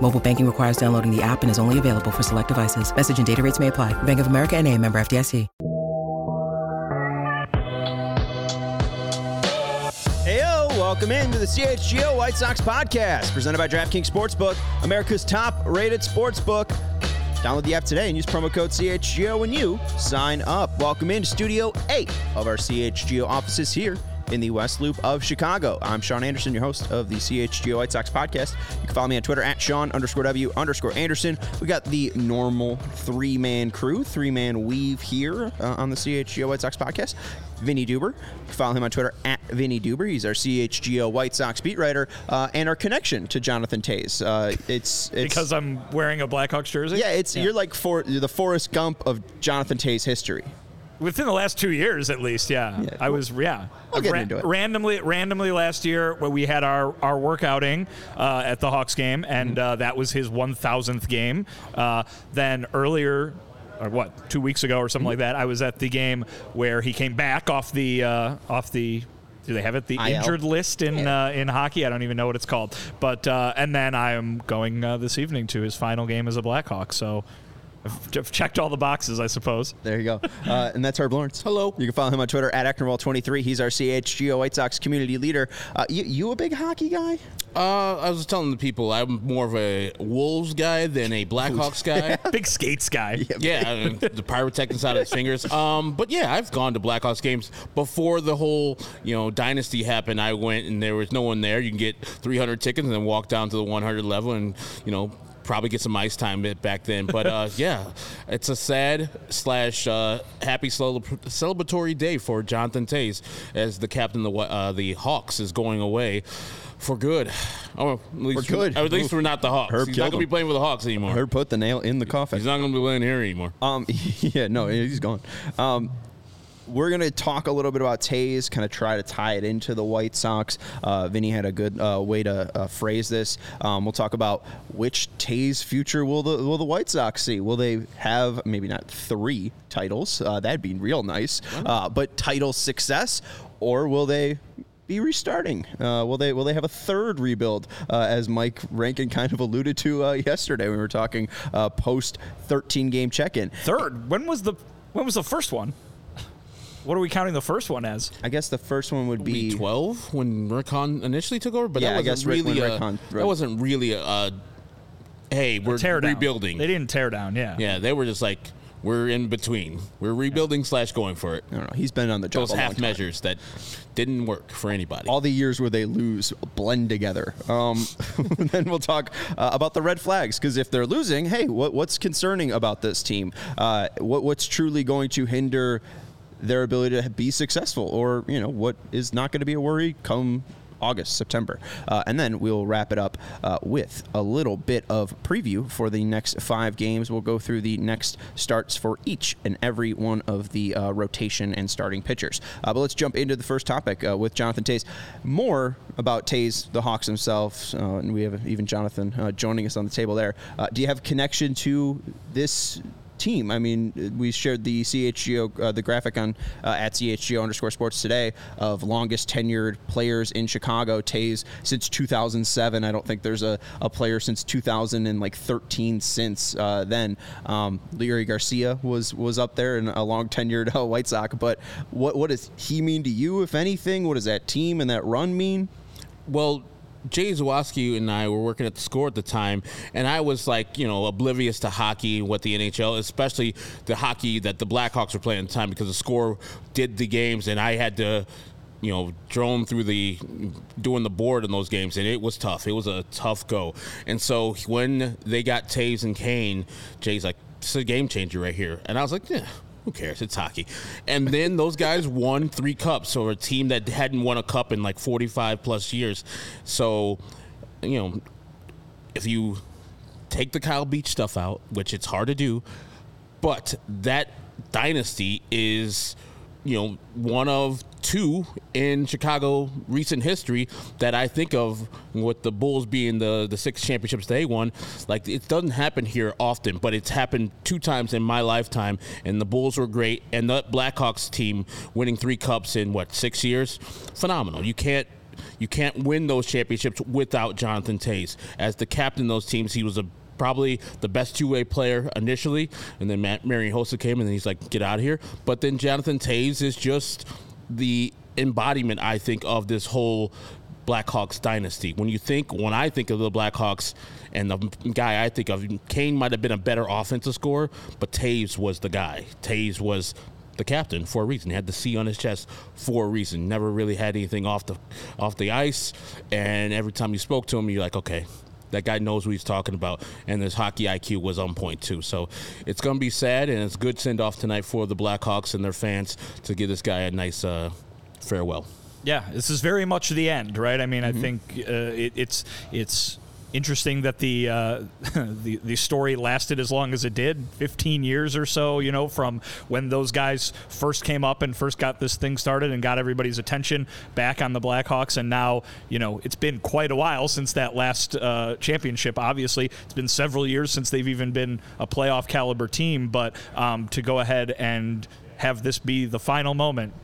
Mobile banking requires downloading the app and is only available for select devices. Message and data rates may apply. Bank of America and a member FDIC. Heyo, welcome into the CHGO White Sox podcast presented by DraftKings Sportsbook, America's top rated sportsbook. Download the app today and use promo code CHGO when you sign up. Welcome into Studio 8 of our CHGO offices here in the West Loop of Chicago. I'm Sean Anderson, your host of the CHGO White Sox podcast. You can follow me on Twitter at Sean underscore W underscore Anderson. We got the normal three man crew, three man weave here uh, on the CHGO White Sox podcast. Vinnie Duber. You can follow him on Twitter at Vinnie Duber. He's our CHGO White Sox beat writer uh, and our connection to Jonathan Toews. Uh, it's, it's because I'm wearing a Blackhawks jersey. yeah, it's you're like for you're the Forrest Gump of Jonathan Toews history. Within the last two years at least. Yeah, Yeah. I was. Yeah, We'll get Ra- into it. Randomly, randomly last year, where we had our our workouting uh, at the Hawks game, and Mm-hmm. uh, that was his 1,000th game. Uh, then earlier. Or what? Two weeks ago, or Mm-hmm. something like that. I was at the game where he came back off the uh, off the. Do they have it? The IL. injured list in uh, in hockey. I don't even know what it's called. But uh, and then I am going uh, this evening to his final game as a Blackhawk. So I've, I've checked all the boxes, I suppose. There you go. Uh, and that's Herb Lawrence. Hello. You can follow him on Twitter at Ecknerwall23. He's our CHGO White Sox community leader. Uh, you, you a big hockey guy? Uh, I was telling the people I'm more of a Wolves guy than a Blackhawks guy. Big skates guy. yeah, and the pyrotechnics out of his fingers. Um, but yeah, I've gone to Blackhawks games before the whole you know dynasty happened. I went and there was no one there. You can get 300 tickets and then walk down to the 100 level and you know probably get some ice time back then. But uh, yeah, it's a sad slash uh, happy celebra- celebratory day for Jonathan Toews as the captain of the uh, the Hawks is going away. For good. Oh, at least For good. At least we're not the Hawks. Herb he's not going to be playing with the Hawks anymore. Herb put the nail in the coffin. He's not going to be playing here anymore. Um, yeah, no, he's gone. Um, we're going to talk a little bit about Toews, kind of try to tie it into the White Sox. Uh, Vinnie had a good uh, way to uh, phrase this. Um, we'll talk about which Toews future will the will the White Sox see? Will they have maybe not three titles? Uh, that'd be real nice. Uh, but title success, or will they? Be restarting. Uh, will they? Will they have a third rebuild? Uh, as Mike Rankin kind of alluded to uh, yesterday, when we were talking uh, post 13 game check in. Third. When was the when was the first one? What are we counting the first one as? I guess the first one would be be 12 when Rick Hahn initially took over, but Yeah, I that wasn't guess Rick- really when a, Rick that wasn't really a, uh, hey, we're Tear down. rebuilding. They didn't tear down. Yeah. Yeah, they were just like we're in between. We're rebuilding slash going for it. I don't know. He's been on the job Those a long half time. measures that didn't work for anybody. All the years where they lose blend together. Um, then we'll talk uh, about the red flags because if they're losing, hey, what, what's concerning about this team? Uh, what, what's truly going to hinder their ability to be successful, or you know, what is not going to be a worry come August, September. Uh, and then we'll wrap it up uh, with a little bit of preview for the next five games. We'll go through the next starts for each and every one of the uh, rotation and starting pitchers. Uh, but let's jump into the first topic uh, with Jonathan Toews. More about Toews, the Hawks themselves, uh, and we have even Jonathan joining us on the table there. Do you have connection to this? Team. I mean, we shared the CHGO, uh, the graphic on uh, at CHGO underscore sports today of longest tenured players in Chicago. Toews since 2007. I don't think there's a, a player since 2013 since uh, then. Um, Leury Garcia was was up there and a long tenured uh, White Sox. But what what does he mean to you, if anything? What does that team and that run mean? Well, Jay Zawaski and I were working at the score at the time, and I was like, you know, oblivious to hockey what the NHL, especially the hockey that the Blackhawks were playing at the time, because the score did the games, and I had to, you know, drone through the doing the board in those games, and it was tough. It was a tough go. And so when they got Toews and Kane, Jay's like, "This is a game changer right here," and I was like, "Yeah." Who cares? It's hockey. And then those guys won three cups. So a team that hadn't won a cup in like 45 plus years. So, you know, if you take the Kyle Beach stuff out, which it's hard to do, but that dynasty is, you know, one of two in Chicago recent history that I think of with the Bulls being the the six championships they won. Like it doesn't happen here often, but it's happened two times in my lifetime. And the Bulls were great, and the Blackhawks team winning three cups in what six years, phenomenal. You can't you can't win those championships without Jonathan Toews as the captain of those teams. He was a probably the best two-way player initially, and then Matt Marian Hossa came, and then he's like, "Get out of here." But then Jonathan Toews is just the embodiment, I think, of this whole Blackhawks dynasty. When you think, when I think of the Blackhawks, and the guy I think of, Kane might have been a better offensive scorer, but Toews was the guy. Toews was the captain for a reason. He had the C on his chest for a reason. Never really had anything off the off the ice, and every time you spoke to him, you're like, okay, that guy knows what he's talking about, and his hockey IQ was on point too. So it's going to be sad, and it's good send off tonight for the Blackhawks and their fans to give this guy a nice uh, farewell. Yeah, this is very much the end, right? I mean, I think uh, it, it's it's interesting that the, uh, the the story lasted as long as it did 15 years or so you know from when those guys first came up and first got this thing started and got everybody's attention back on the Blackhawks. And now you know it's been quite a while since that last uh, championship. Obviously it's been several years since they've even been a playoff caliber team. But um, to go ahead and have this be the final moment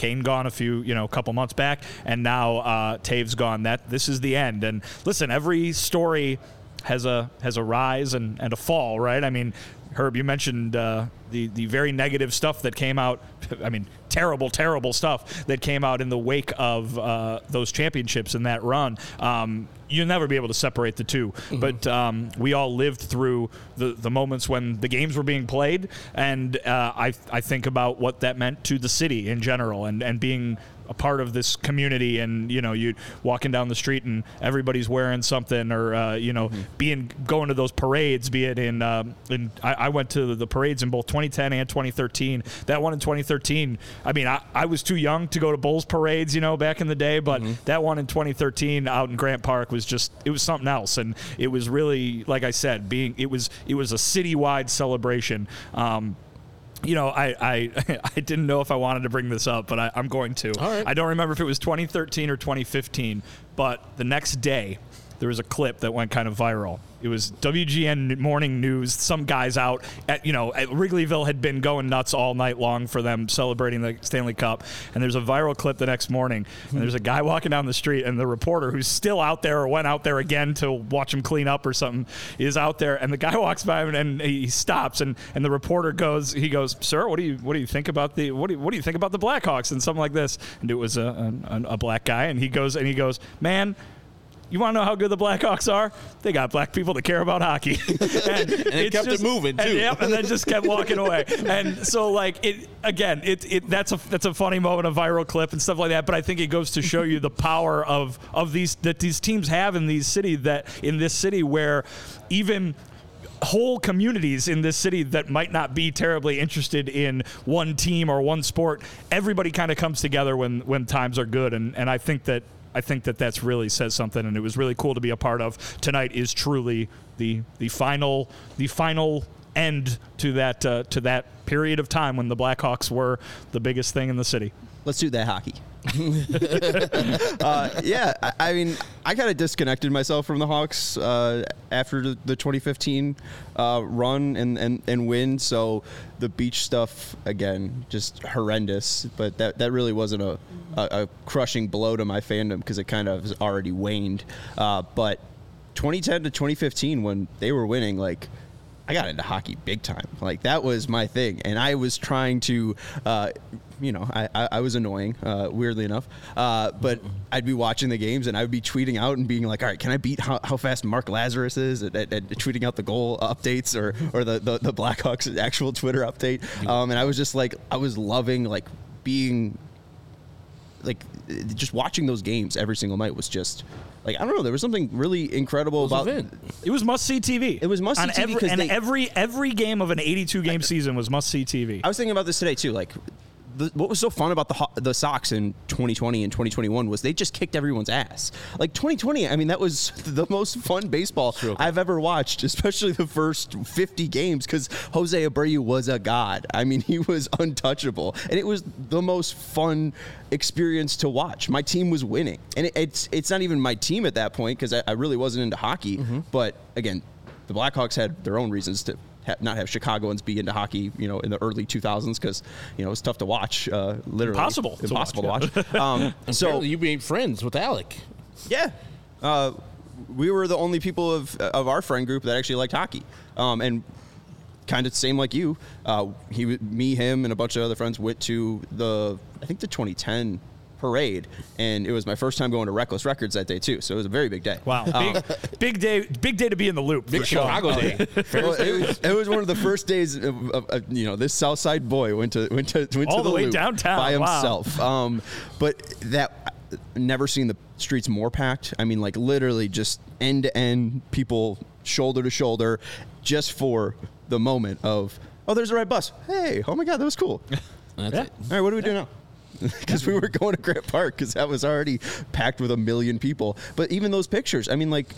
Kane gone a few, you know, a couple months back, and now uh, Toews gone. That this is the end. And listen, every story has a has a rise and, and a fall, right? I mean, Herb, you mentioned uh, the the very negative stuff that came out. I mean, terrible, terrible stuff that came out in the wake of uh, those championships and that run. Um, you'll never be able to separate the 2 Mm-hmm. but um, we all lived through the, the moments when the games were being played, and uh, I I think about what that meant to the city in general, and and being a part of this community and you know you walking down the street and everybody's wearing something or uh, you know being going to those parades be it in um, in I, I went to the parades in both 2010 and 2013 that one in 2013 I mean I, I was too young to go to Bulls parades you know back in the day but that one in 2013 out in Grant Park was just it was something else. And it was really like I said being it was it was a citywide celebration. Um, you know, I, I I didn't know if I wanted to bring this up, but I, I'm going to. Right. I don't remember if it was 2013 or 2015, but the next day there was a clip that went kind of viral. It was WGN Morning News. Some guys out at you know at Wrigleyville had been going nuts all night long for them celebrating the Stanley Cup. And there's a viral clip the next morning, and there's a guy walking down the street, and the reporter who's still out there or went out there again to watch him clean up or something is out there, and the guy walks by him and he stops, and and the reporter goes, he goes, sir, what do you what do you think about the what do you, what do you think about the Blackhawks and something like this? And it was a, a, a black guy, and he goes and he goes, man. You want to know how good the Blackhawks are? They got black people that care about hockey, and, it it's kept it moving, and, too. yep, and then just kept walking away. And so, like it again, it, it that's a that's a funny moment, a viral clip and stuff like that. But I think it goes to show you the power of of these that these teams have in these city that in this city where even whole communities in this city that might not be terribly interested in one team or one sport everybody kind of comes together when when times are good and and I think that I think that that's really says something and it was really cool to be a part of. Tonight is truly the the final the final end to that uh, to that period of time when the Blackhawks were the biggest thing in the city Let's do that hockey. uh, yeah, I, I mean, I kind of disconnected myself from the Hawks uh, after the, the 2015 uh, run and, and, and win. So the beach stuff again, just horrendous. But that, that really wasn't a, a, a crushing blow to my fandom because it kind of has already waned. Uh, but 2010 to 2015, when they were winning, like. I got into hockey big time. Like that was my thing, and I was trying to uh, you know, I, I, I was annoying, uh, weirdly enough. Uh, but I'd be watching the games and I would be tweeting out and being like, all right, can I beat how, how fast Mark Lazarus is at, at, at tweeting out the goal updates or, or the, the, the Blackhawks actual Twitter update? Um, and I was just like, I was loving like being like just watching those games every single night was just like I don't know. There was something really incredible about event. It was must see TV. It was must-see TV every, and they- every every game of an 82 game season was must see TV. I was thinking about this today too. Like, the, what was so fun about the the Sox in 2020 and 2021 was they just kicked everyone's ass. Like 2020, I mean, that was the most fun baseball. I've ever watched, especially the first 50 games because Jose Abreu was a god. I mean, he was untouchable, and it was the most fun experience to watch. My team was winning, and it, it's it's not even my team at that point because I, I really wasn't into hockey. Mm-hmm. But again, the Blackhawks had their own reasons to ha- not have Chicagoans be into hockey, you know, in the early 2000s because you know it's tough to watch. Uh, literally, Impossible to impossible watch, to watch. um, so you made friends with Alec. yeah, uh, we were the only people of of our friend group that actually liked hockey, um, and kind of same like you. Uh, he, me, him, and a bunch of other friends went to the I think the 2010 parade, and it was my first time going to Reckless Records that day too. So it was a very big day. wow, Um, big, big day, big day to be in the loop. Big for sure. Chicago day. well, it, was, it was one of the first days of, of, of, you know this South Side boy went to went to went All to the way Loop downtown. by Wow. himself. Um, but that never seen the streets more packed. I mean, like literally just end to end, people shoulder to shoulder, just for the moment of oh, there's the right bus. Hey, oh my god, that was cool. That's Yeah. it. All right, what do we do now? Because we were going to Grant Park because that was already packed with a million people. But even those pictures, I mean, like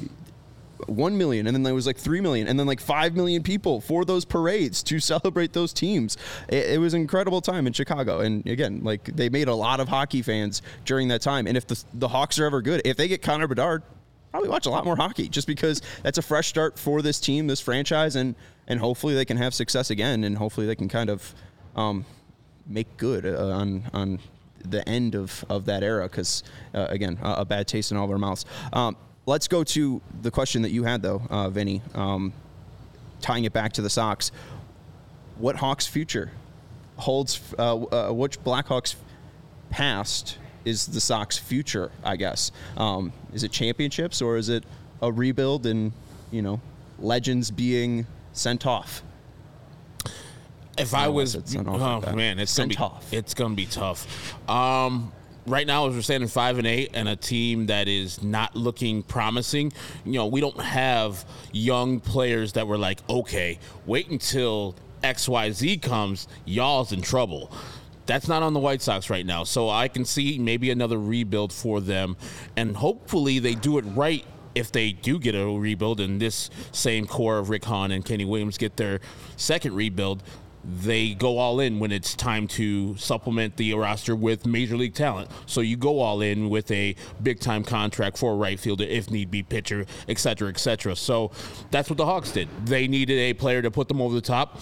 one million, and then there was like three million, and then like five million people for those parades to celebrate those teams. It, it was an incredible time in Chicago, and again, like they made a lot of hockey fans during that time. And if the the Hawks are ever good, if they get Connor Bedard, probably watch a lot more hockey, just because that's a fresh start for this team, this franchise, and and hopefully they can have success again, and hopefully they can kind of. Um, make good uh, on on the end of, of that era because uh, again a, a bad taste in all of our mouths. Um, let's go to the question that you had though, uh, Vinnie. Um, tying it back to the Sox, what Hawks future holds? Uh, uh, which Blackhawks past is the Sox future? I guess um, is it championships or is it a rebuild and you know legends being sent off? If I was, it's oh like man, it's gonna be off. it's gonna be tough. Um, right now, as we're standing five and eight, and a team that is not looking promising. You know, we don't have young players that were like, okay, wait until X Y Z comes, y'all's in trouble. That's not on the White Sox right now, so I can see maybe another rebuild for them, and hopefully they do it right if they do get a rebuild and this same core of Rick Hahn and Kenny Williams get their second rebuild, they go all in when it's time to supplement the roster with major league talent. So you go all in with a big time contract for a right fielder, if need be, pitcher, et cetera, et cetera. So that's what the Hawks did. They needed a player to put them over the top.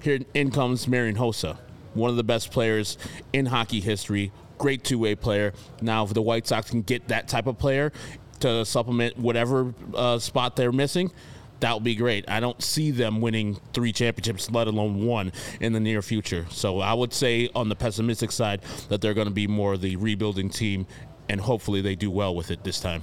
Here in comes Marian Hossa, one of the best players in hockey history. Great two-way player. Now, if the White Sox can get that type of player to supplement whatever uh, spot they're missing, that would be great. I don't see them winning three championships, let alone one, in the near future. So I would say on the pessimistic side that they're going to be more the rebuilding team, and hopefully they do well with it this time.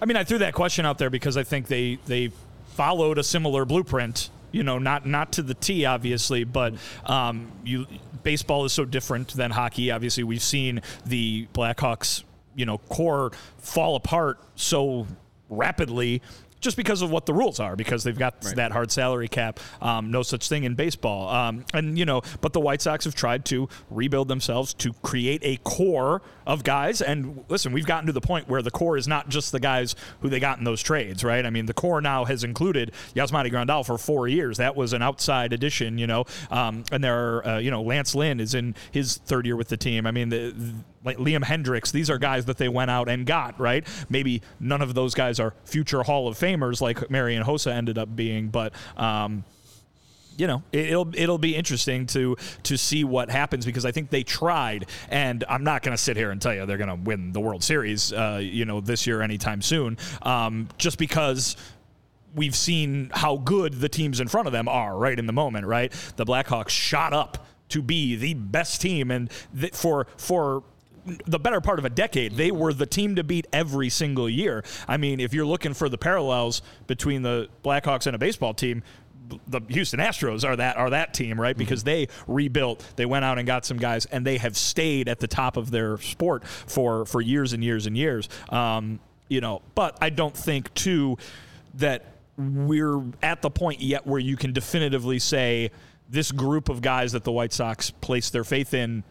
I mean, I threw that question out there because I think they they followed a similar blueprint. You know, not not to the T, obviously, but um, you baseball is so different than hockey. Obviously, we've seen the Blackhawks, you know, core fall apart so rapidly. Just because of what the rules are, because they've got that hard salary cap, um, no such thing in baseball, um, and you know. But the White Sox have tried to rebuild themselves to create a core of guys. And listen, we've gotten to the point where the core is not just the guys who they got in those trades, right? I mean, the core now has included Yasmani Grandal for four years. That was an outside addition, you know. Um, and there are, uh, you know, Lance Lynn is in his third year with the team. I mean, the, the, like Liam Hendriks, these are guys that they went out and got, right? Maybe none of those guys are future Hall of Famers like Marian Hossa ended up being, but. Um, you know it- it'll it'll be interesting to to see what happens because I think they tried and I'm not going to sit here and tell you they're going to win the World Series uh, you know this year anytime soon um, just because we've seen how good the teams in front of them are right in the moment right the Blackhawks shot up to be the best team, and th- for for the better part of a decade, they were the team to beat every single year. I mean, if you're looking for the parallels between the Blackhawks and a baseball team, the Houston Astros are that are that team, right? Because they rebuilt, they went out and got some guys, and they have stayed at the top of their sport for for years and years and years. Um, you know, but I don't think too that we're at the point yet where you can definitively say this group of guys that the White Sox place their faith in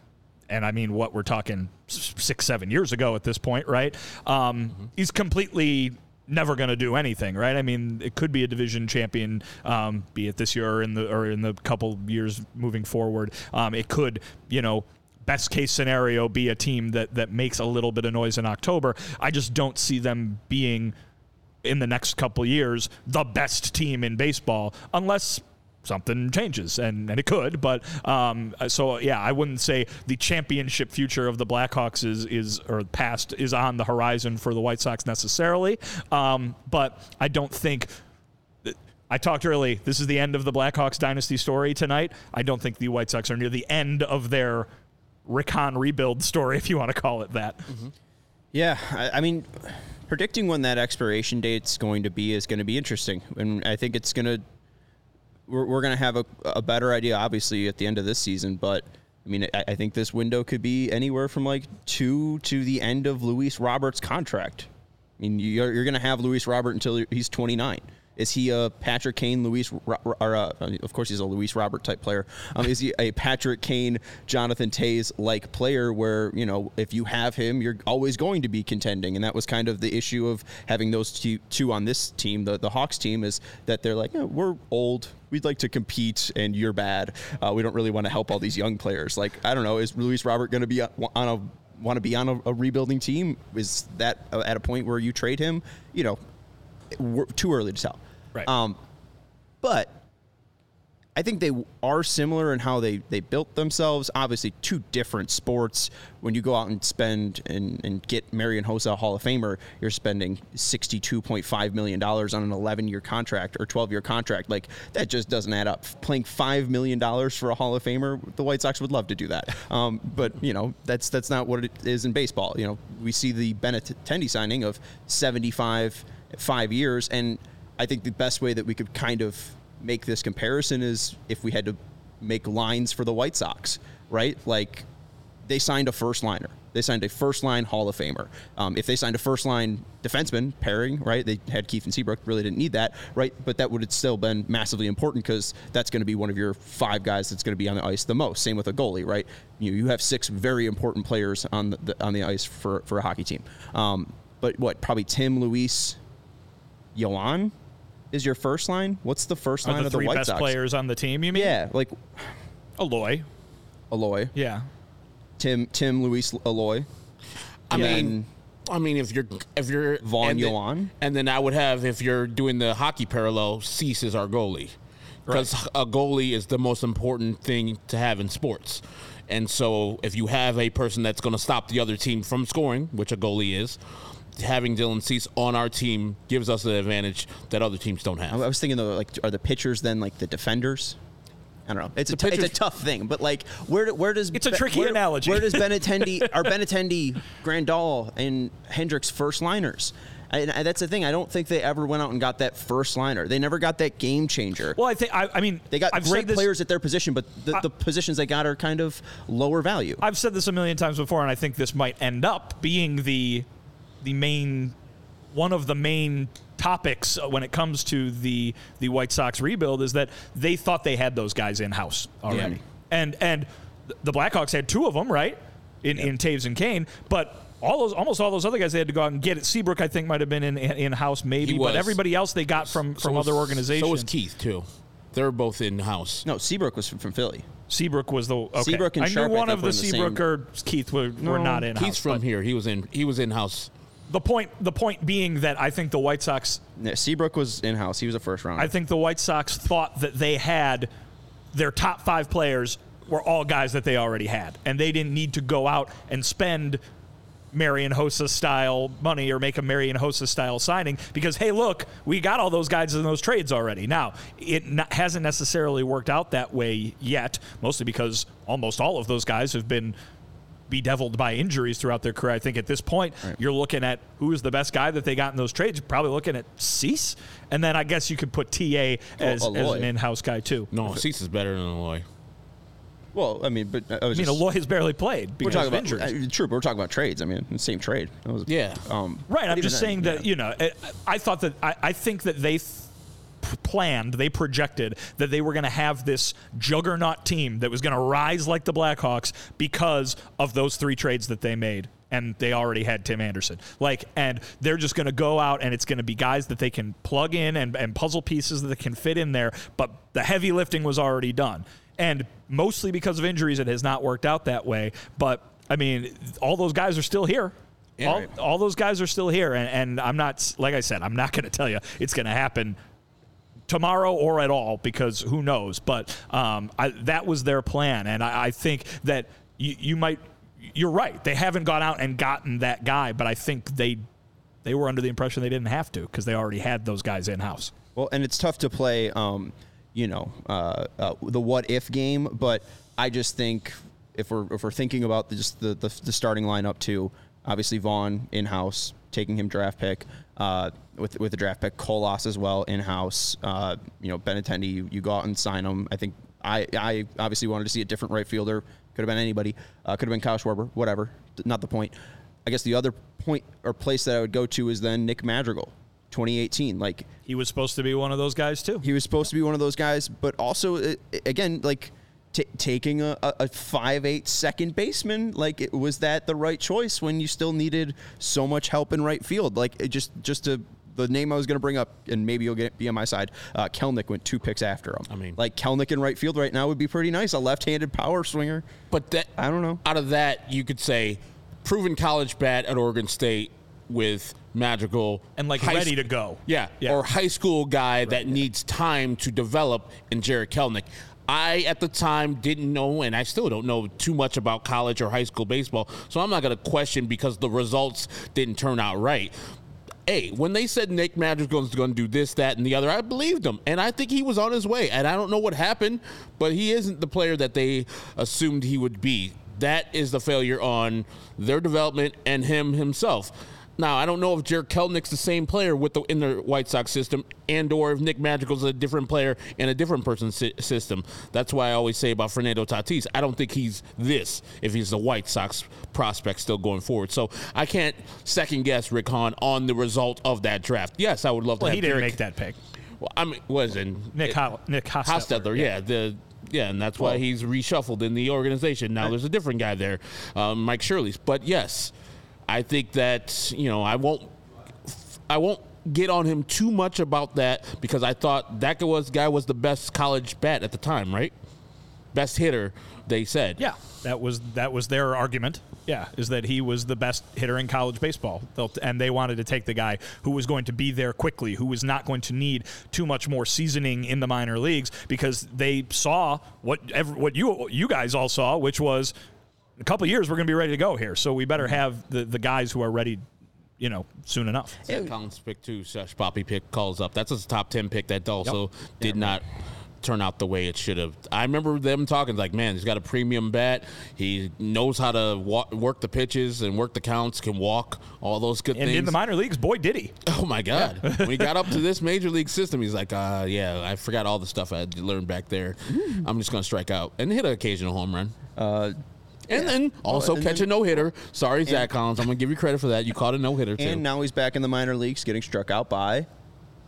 and I mean what we're talking six, seven years ago at this point, right? Um, mm-hmm. He's completely never going to do anything, right? I mean, it could be a division champion, um, be it this year or in the or in the couple years moving forward. Um, it could, you know. Best case scenario, be a team that that makes a little bit of noise in October. I just don't see them being in the next couple years the best team in baseball unless something changes, and, and it could. But um, so yeah, I wouldn't say the championship future of the Blackhawks is is or past is on the horizon for the White Sox necessarily. Um, but I don't think. I talked early. This is the end of the Blackhawks dynasty story tonight. I don't think the White Sox are near the end of their Hahn rebuild story, if you want to call it that. Mm-hmm. Yeah, I, I mean, predicting when that expiration date's going to be is going to be interesting, and I think it's going to we're, we're going to have a, a better idea, obviously, at the end of this season. But I mean, I, I think this window could be anywhere from like two to the end of Luis Roberts' contract. I mean, you're, you're going to have Luis Robert until he's 29. Is he a Patrick Kane, Luis, or uh, of course he's a Luis Robert type player? Um, is he a Patrick Kane, Jonathan Toews like player where you know if you have him, you're always going to be contending, and that was kind of the issue of having those two, on this team, the the Hawks team, is that they're like oh, we're old, we'd like to compete, and you're bad. Uh, we don't really want to help all these young players. Like I don't know, is Luis Robert going to be on a want to be on a, a, rebuilding team? Is that at a point where you trade him? You know, too early to tell. Right. Um, but I think they are similar in how they, they built themselves. Obviously, two different sports. When you go out and spend and, and get Marian Hossa Hall of Famer, you're spending $62.5 million on an 11 year contract or 12 year contract. Like, that just doesn't add up. Playing $5 million for a Hall of Famer, the White Sox would love to do that. Um, but, you know, that's that's not what it is in baseball. You know, we see the Benintendi signing of 75 five years. And I think the best way that we could kind of make this comparison is if we had to make lines for the White Sox, right? Like they signed a first liner. They signed a first line Hall of Famer. Um, if they signed a first line defenseman pairing, right? They had Keith and Seabrook, really didn't need that, right? But that would have still been massively important because that's going to be one of your five guys that's going to be on the ice the most. Same with a goalie, right? You you have six very important players on the, on the ice for, for a hockey team. Um, but what, probably Tim, Luis, Yoan, is your first line? What's the first line the of the three White best Sox? players on the team? You mean? Yeah, like Eloy, Eloy, Yeah. Tim Tim Luis Eloy. I mean, I mean, if you're if you're Vaughn and Yoan, and then I would have if you're doing the hockey parallel, Cease is our goalie because right. a goalie is the most important thing to have in sports. And so, if you have a person that's going to stop the other team from scoring, which a goalie is, having Dylan Cease on our team gives us an advantage that other teams don't have. I was thinking though, like, are the pitchers then like the defenders? I don't know. It's a, t- it's a tough thing, but like, where where does it's a tricky where, analogy. Where does Benintendi, our Benintendi, Grandal, and Hendriks first liners? And that's the thing. I don't think they ever went out and got that first liner. They never got that game changer. Well, I think I, I mean they got I've great players at their position, but the, I, the, positions they got are kind of lower value. I've said this a million times before, and I think this might end up being the the main one of the main topics uh, when it comes to the the White Sox rebuild is that they thought they had those guys in house already, yeah. and and the Blackhawks had two of them right in in Toews and Kane, but. All those, almost all those other guys, they had to go out and get it. Seabrook, I think, might have been in in house, maybe, but everybody else they got from from so other organizations. So was Keith too. They're both in house. No, Seabrook was from, from Philly. Seabrook was the okay. Seabrook and I Sharp, knew one I of the Seabrook or Keith were, no, were not in. Keith's from here. He was in. He was in house the point the point being that I think the White Sox yeah, Seabrook was in house. He was a first round. I think the White Sox thought that they had their top five players were all guys that they already had, and they didn't need to go out and spend Marian Hossa style money or make a Marian Hossa style signing because hey, look, we got all those guys in those trades already. Now it n- hasn't necessarily worked out that way yet, mostly because almost all of those guys have been bedeviled by injuries throughout their career. I think at this point, right. you're looking at who is the best guy that they got in those trades. You're probably looking at Cease, and then I guess you could put TA as, as an in-house guy too. No, Cease is better than Eloy. Well, I mean, but I, was I mean, Eloy has barely played because we're talking of about, injuries. Uh, true, but we're talking about trades. I mean, same trade. Was, yeah. Um, right. I'm just saying that you know, I thought that I, I think that they. Th- planned, they projected that they were going to have this juggernaut team that was going to rise like the Blackhawks because of those three trades that they made and they already had Tim Anderson. Like, and they're just going to go out and it's going to be guys that they can plug in and, and puzzle pieces that can fit in there. But the heavy lifting was already done. And mostly because of injuries, it has not worked out that way. But I mean, all those guys are still here. Yeah, all, right. all those guys are still here. And, and I'm not, like I said, I'm not going to tell you it's going to happen tomorrow or at all because who knows. But um, I, that was their plan. And I, I think that you, you might, you're right. They haven't gone out and gotten that guy, but I think they they were under the impression they didn't have to because they already had those guys in house. Well, and it's tough to play. Um, you know uh, uh, the what if game. But I just think if we're if we're thinking about the, just the, the, the starting lineup too, obviously Vaughn in house taking him draft pick. Uh, with with the draft pick, Colas as well in house. Uh, you know, Benintendi, you, you go out and sign him. I think I I obviously wanted to see a different right fielder. Could have been anybody. Uh, could have been Kyle Schwarber. Whatever. Not the point. I guess the other point or place that I would go to is then Nick Madrigal. 2018. Like he was supposed to be one of those guys too. He was supposed to be one of those guys, but also uh, again, like t- taking a, a five eight second baseman, like it, was that the right choice when you still needed so much help in right field? Like it just just to the name I was going to bring up, and maybe you'll get be on my side. Uh, Kelenic went two picks after him. I mean, like Kelenic in right field right now would be pretty nice. A left-handed power swinger. But that I don't know. Out of that, you could say proven college bat at Oregon State with Madrigal and like ready sc- to go. Yeah, yeah, or high school guy right, that yeah. needs time to develop in Jarred Kelenic. I at the time didn't know, and I still don't know too much about college or high school baseball, so I'm not going to question because the results didn't turn out right. Hey, when they said Nick Madrigal was going to do this, that, and the other, I believed them, and I think he was on his way. And I don't know what happened, but he isn't the player that they assumed he would be. That is the failure on their development and him himself. Now I don't know if Jarred Kelenic's the same player with the in the White Sox system, and or if Nick Madrigal's a different player in a different person's si- system. That's why I always say about Fernando Tatis. I don't think he's this if he's the White Sox prospect still going forward. So I can't second guess Rick Hahn on the result of that draft. Yes, I would love well, to. he didn't make that pick. Well, I mean, was in Nick it, Ho- Nick Hostetler. Hostetler yeah. yeah, the yeah, and that's why well, he's reshuffled in the organization. Now there's a different guy there, um, Mike Shirley's. But yes, I think that you know I won't I won't get on him too much about that because I thought that was guy was the best college bat at the time, right? Best hitter, they said. Yeah, that was that was their argument. Yeah, is that he was the best hitter in college baseball, and they wanted to take the guy who was going to be there quickly, who was not going to need too much more seasoning in the minor leagues, because they saw what what you you guys all saw, which was a couple years we're going to be ready to go here. So we better have the the guys who are ready you know, soon enough. Zach Collins pick too. Shush Poppy pick calls up. That's a top ten pick that also yep. did yeah, not turn out the way it should have. I remember them talking like, man, he's got a premium bat. He knows how to walk, work the pitches and work the counts. Can walk all those good and things. And in the minor leagues, boy, did he! Oh my god! Yeah. when he got up to this major league system, he's like, uh, yeah, I forgot all the stuff I learned back there. Mm. I'm just gonna strike out and hit an occasional home run. Uh, and then also well, and catch then, a no hitter. Sorry, Zach Collins. I'm gonna give you credit for that. You caught a no hitter too. And now he's back in the minor leagues, getting struck out by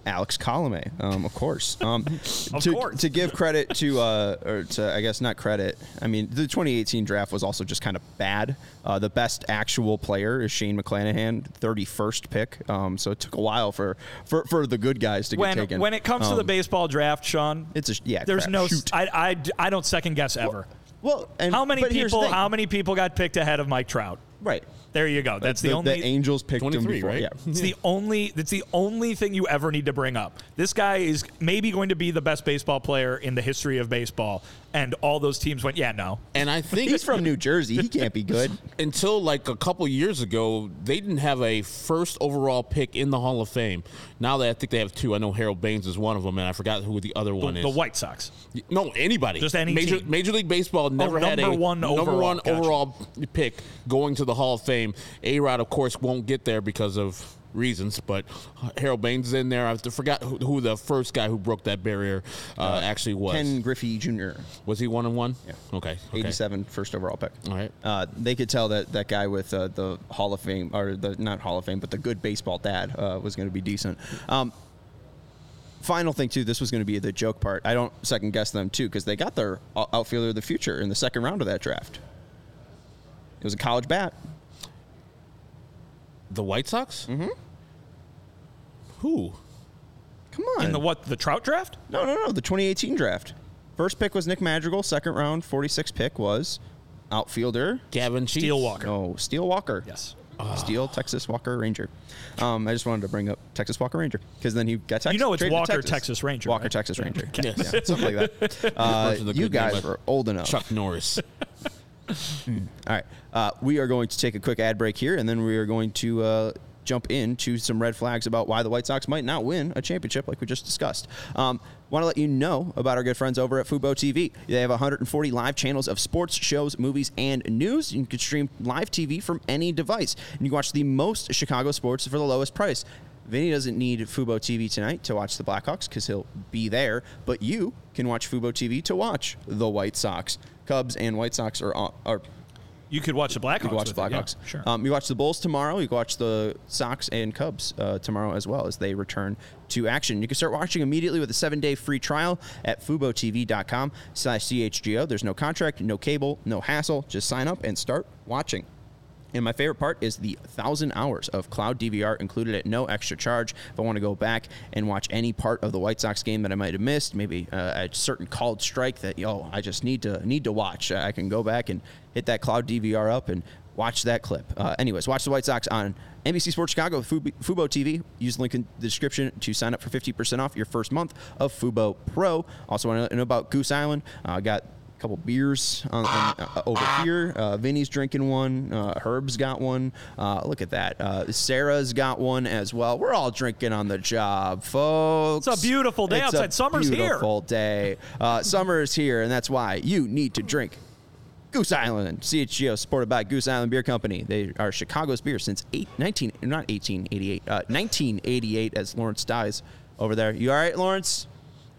Alex Colome, um, of course. Um, of to, course. to give credit to, uh, or to, I guess not credit. I mean, the 2018 draft was also just kind of bad. Uh, the best actual player is Shane McClanahan, 31st pick. Um, so it took a while for, for, for the good guys to when, get taken. When it comes to the um, baseball draft, Sean, it's a yeah. There's crap. no. Shoot. I, I, I don't second guess ever. Well, well how many people? How many people got picked ahead of Mike Trout? Right. There you go. That's the, only. The Angels picked him before. right? Yeah. It's the only. It's the only thing you ever need to bring up. This guy is maybe going to be the best baseball player in the history of baseball, and all those teams went, yeah, no. And I think He's from New Jersey. He can't be good. until like a couple years ago, they didn't have a first overall pick in the Hall of Fame. Now that I think they have two. I know Harold Baines is one of them, and I forgot who the other The, one is. the White Sox. No, anybody. Just any Major, team. Major League Baseball oh, never had a number one number overall. one Gotcha. overall pick going to the Hall of Fame. A Rod, of course, won't get there because of reasons, but Harold Baines is in there. I forgot who, who the first guy who broke that barrier uh, actually was. Ken Griffey Jr. was he one and one? Yeah. Okay. okay. 87 first overall pick. All right. Uh, they could tell that that guy with uh, the Hall of Fame, or the not Hall of Fame, but the good baseball dad uh, was going to be decent. Um, final thing too, this was going to be the joke part. I don't second guess them too because they got their outfielder of the future in the second round of that draft. It was a college bat. The White Sox? Mm-hmm. Who? Come on. In the what? The Trout draft? no, no, no. The 2018 draft. First pick was Nick Madrigal. Second round, 46 pick was outfielder. Gavin Sheets. Steele Walker. No, Steele Walker. Yes. Steele Texas Walker Ranger. Um, I just wanted to bring up Texas Walker Ranger because then he got Texas. You know it's Walker Texas. Texas Ranger, Walker right? Texas Ranger. Yes. Yeah, something like that. Uh, you name guys are old enough. Chuck Norris. All right. Uh, we are going to take a quick ad break here, and then we are going to uh, jump into some red flags about why the White Sox might not win a championship, like we just discussed. Um, Want to let you know about our good friends over at Fubo TV. They have 140 live channels of sports, shows, movies, and news. You can stream live TV from any device, and you watch the most Chicago sports for the lowest price. Vinnie doesn't need Fubo TV tonight to watch the Blackhawks because he'll be there, but you can watch Fubo TV to watch the White Sox. Cubs and White Sox are, are You could watch the Blackhawks. you can watch the it, yeah, Blackhawks. sure. Um, you watch the Bulls tomorrow. You can watch the Sox and Cubs uh, tomorrow as well as they return to action. You can start watching immediately with a seven-day free trial at FuboTV.com slash CHGO. There's no contract, no cable, no hassle. Just sign up and start watching. And my favorite part is the thousand hours of cloud DVR included at no extra charge. If I want to go back and watch any part of the White Sox game that I might have missed, maybe uh, a certain called strike that yo I just need to need to watch, I can go back and hit that cloud DVR up and watch that clip. Uh, anyways, watch the White Sox on NBC Sports Chicago, Fubo, Fubo TV. Use the link in the description to sign up for 50% off your first month of Fubo Pro. Also, want to know about Goose Island. I uh, got couple beers on, on, uh, over here. Uh, Vinnie's drinking one. Uh, Herb's got one. Uh, look at that. Uh, Sarah's got one as well. We're all drinking on the job, folks. It's a beautiful day It's outside. Summer's here. Beautiful day. Uh, summer is here, and that's why you need to drink Goose Island, CHGO, supported by Goose Island Beer Company. They are Chicago's beer since eight, 19, not 1888, uh, 1988 as Lawrence dies over there. You all right, Lawrence?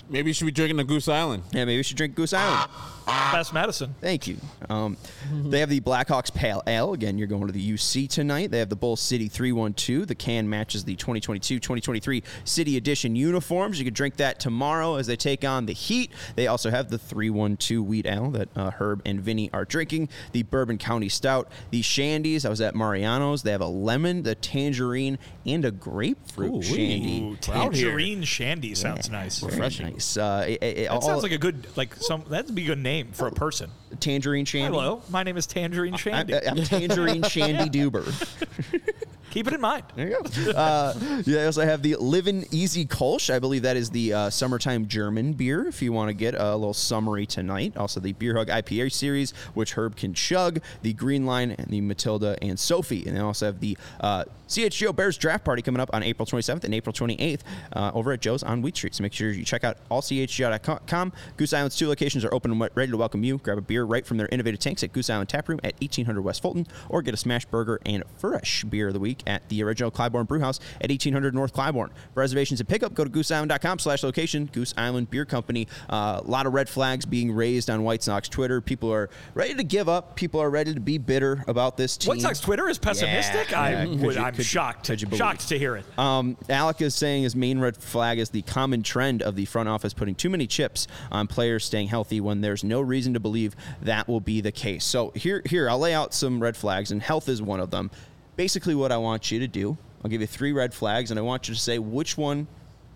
Maybe you should be drinking the Goose Island. Yeah, maybe we should drink Goose Island. Best medicine. Thank you. Um, they have the Blackhawks Pale Ale. Again, you're going to the UC tonight. They have the Bull City 312. The can matches the 2022-2023 City Edition uniforms. You can drink that tomorrow as they take on the Heat. They also have the 312 Wheat Ale that uh, Herb and Vinnie are drinking. The Bourbon County Stout. The Shandies. I was at Mariano's. They have a lemon, the tangerine, and a grapefruit Ooh-wee. shandy. Ooh, tangerine shandy sounds nice. Refreshing. Uh, it- it- That all- sounds like a good like some. That'd be a good name for a person. tangerine shandy. Hello, my name is Tangerine Shandy. I'm Tangerine Shandy Duber. Keep it in mind. There you go. Uh, yeah, I also have the Livin' Easy Kolsch. I believe that is the uh, summertime German beer. If you want to get a little summery tonight. Also the Beer Hug IPA series, which Herb can chug. The Green Line and the Matilda and Sofie. And they also have the uh, CHGO Bears Draft Party coming up on April 27th and April 28th uh, over at Joe's on Weed Street. So make sure you check out allchgo.com. Goose Island's two locations are open and ready to welcome you. Grab a beer right from their innovative tanks at Goose Island Tap Room at 1800 West Fulton, or get a smash burger and fresh beer of the week at the original Clybourn Brewhouse at 1800 North Clybourn. For reservations and pickup, go to gooseisland.com slash location. Goose Island Beer Company. Uh, a lot of red flags being raised on White Sox Twitter. People are ready to give up. People are ready to be bitter about this team. White Sox Twitter is pessimistic. Yeah, I yeah. Would, you- I'm could- shocked. could you shocked to hear it. Um, Alec is saying his main red flag is the common trend of the front office putting too many chips on players staying healthy when there's no reason to believe that will be the case. So here, here I'll lay out some red flags, and health is one of them. Basically, what I want you to do, I'll give you three red flags, and I want you to say which one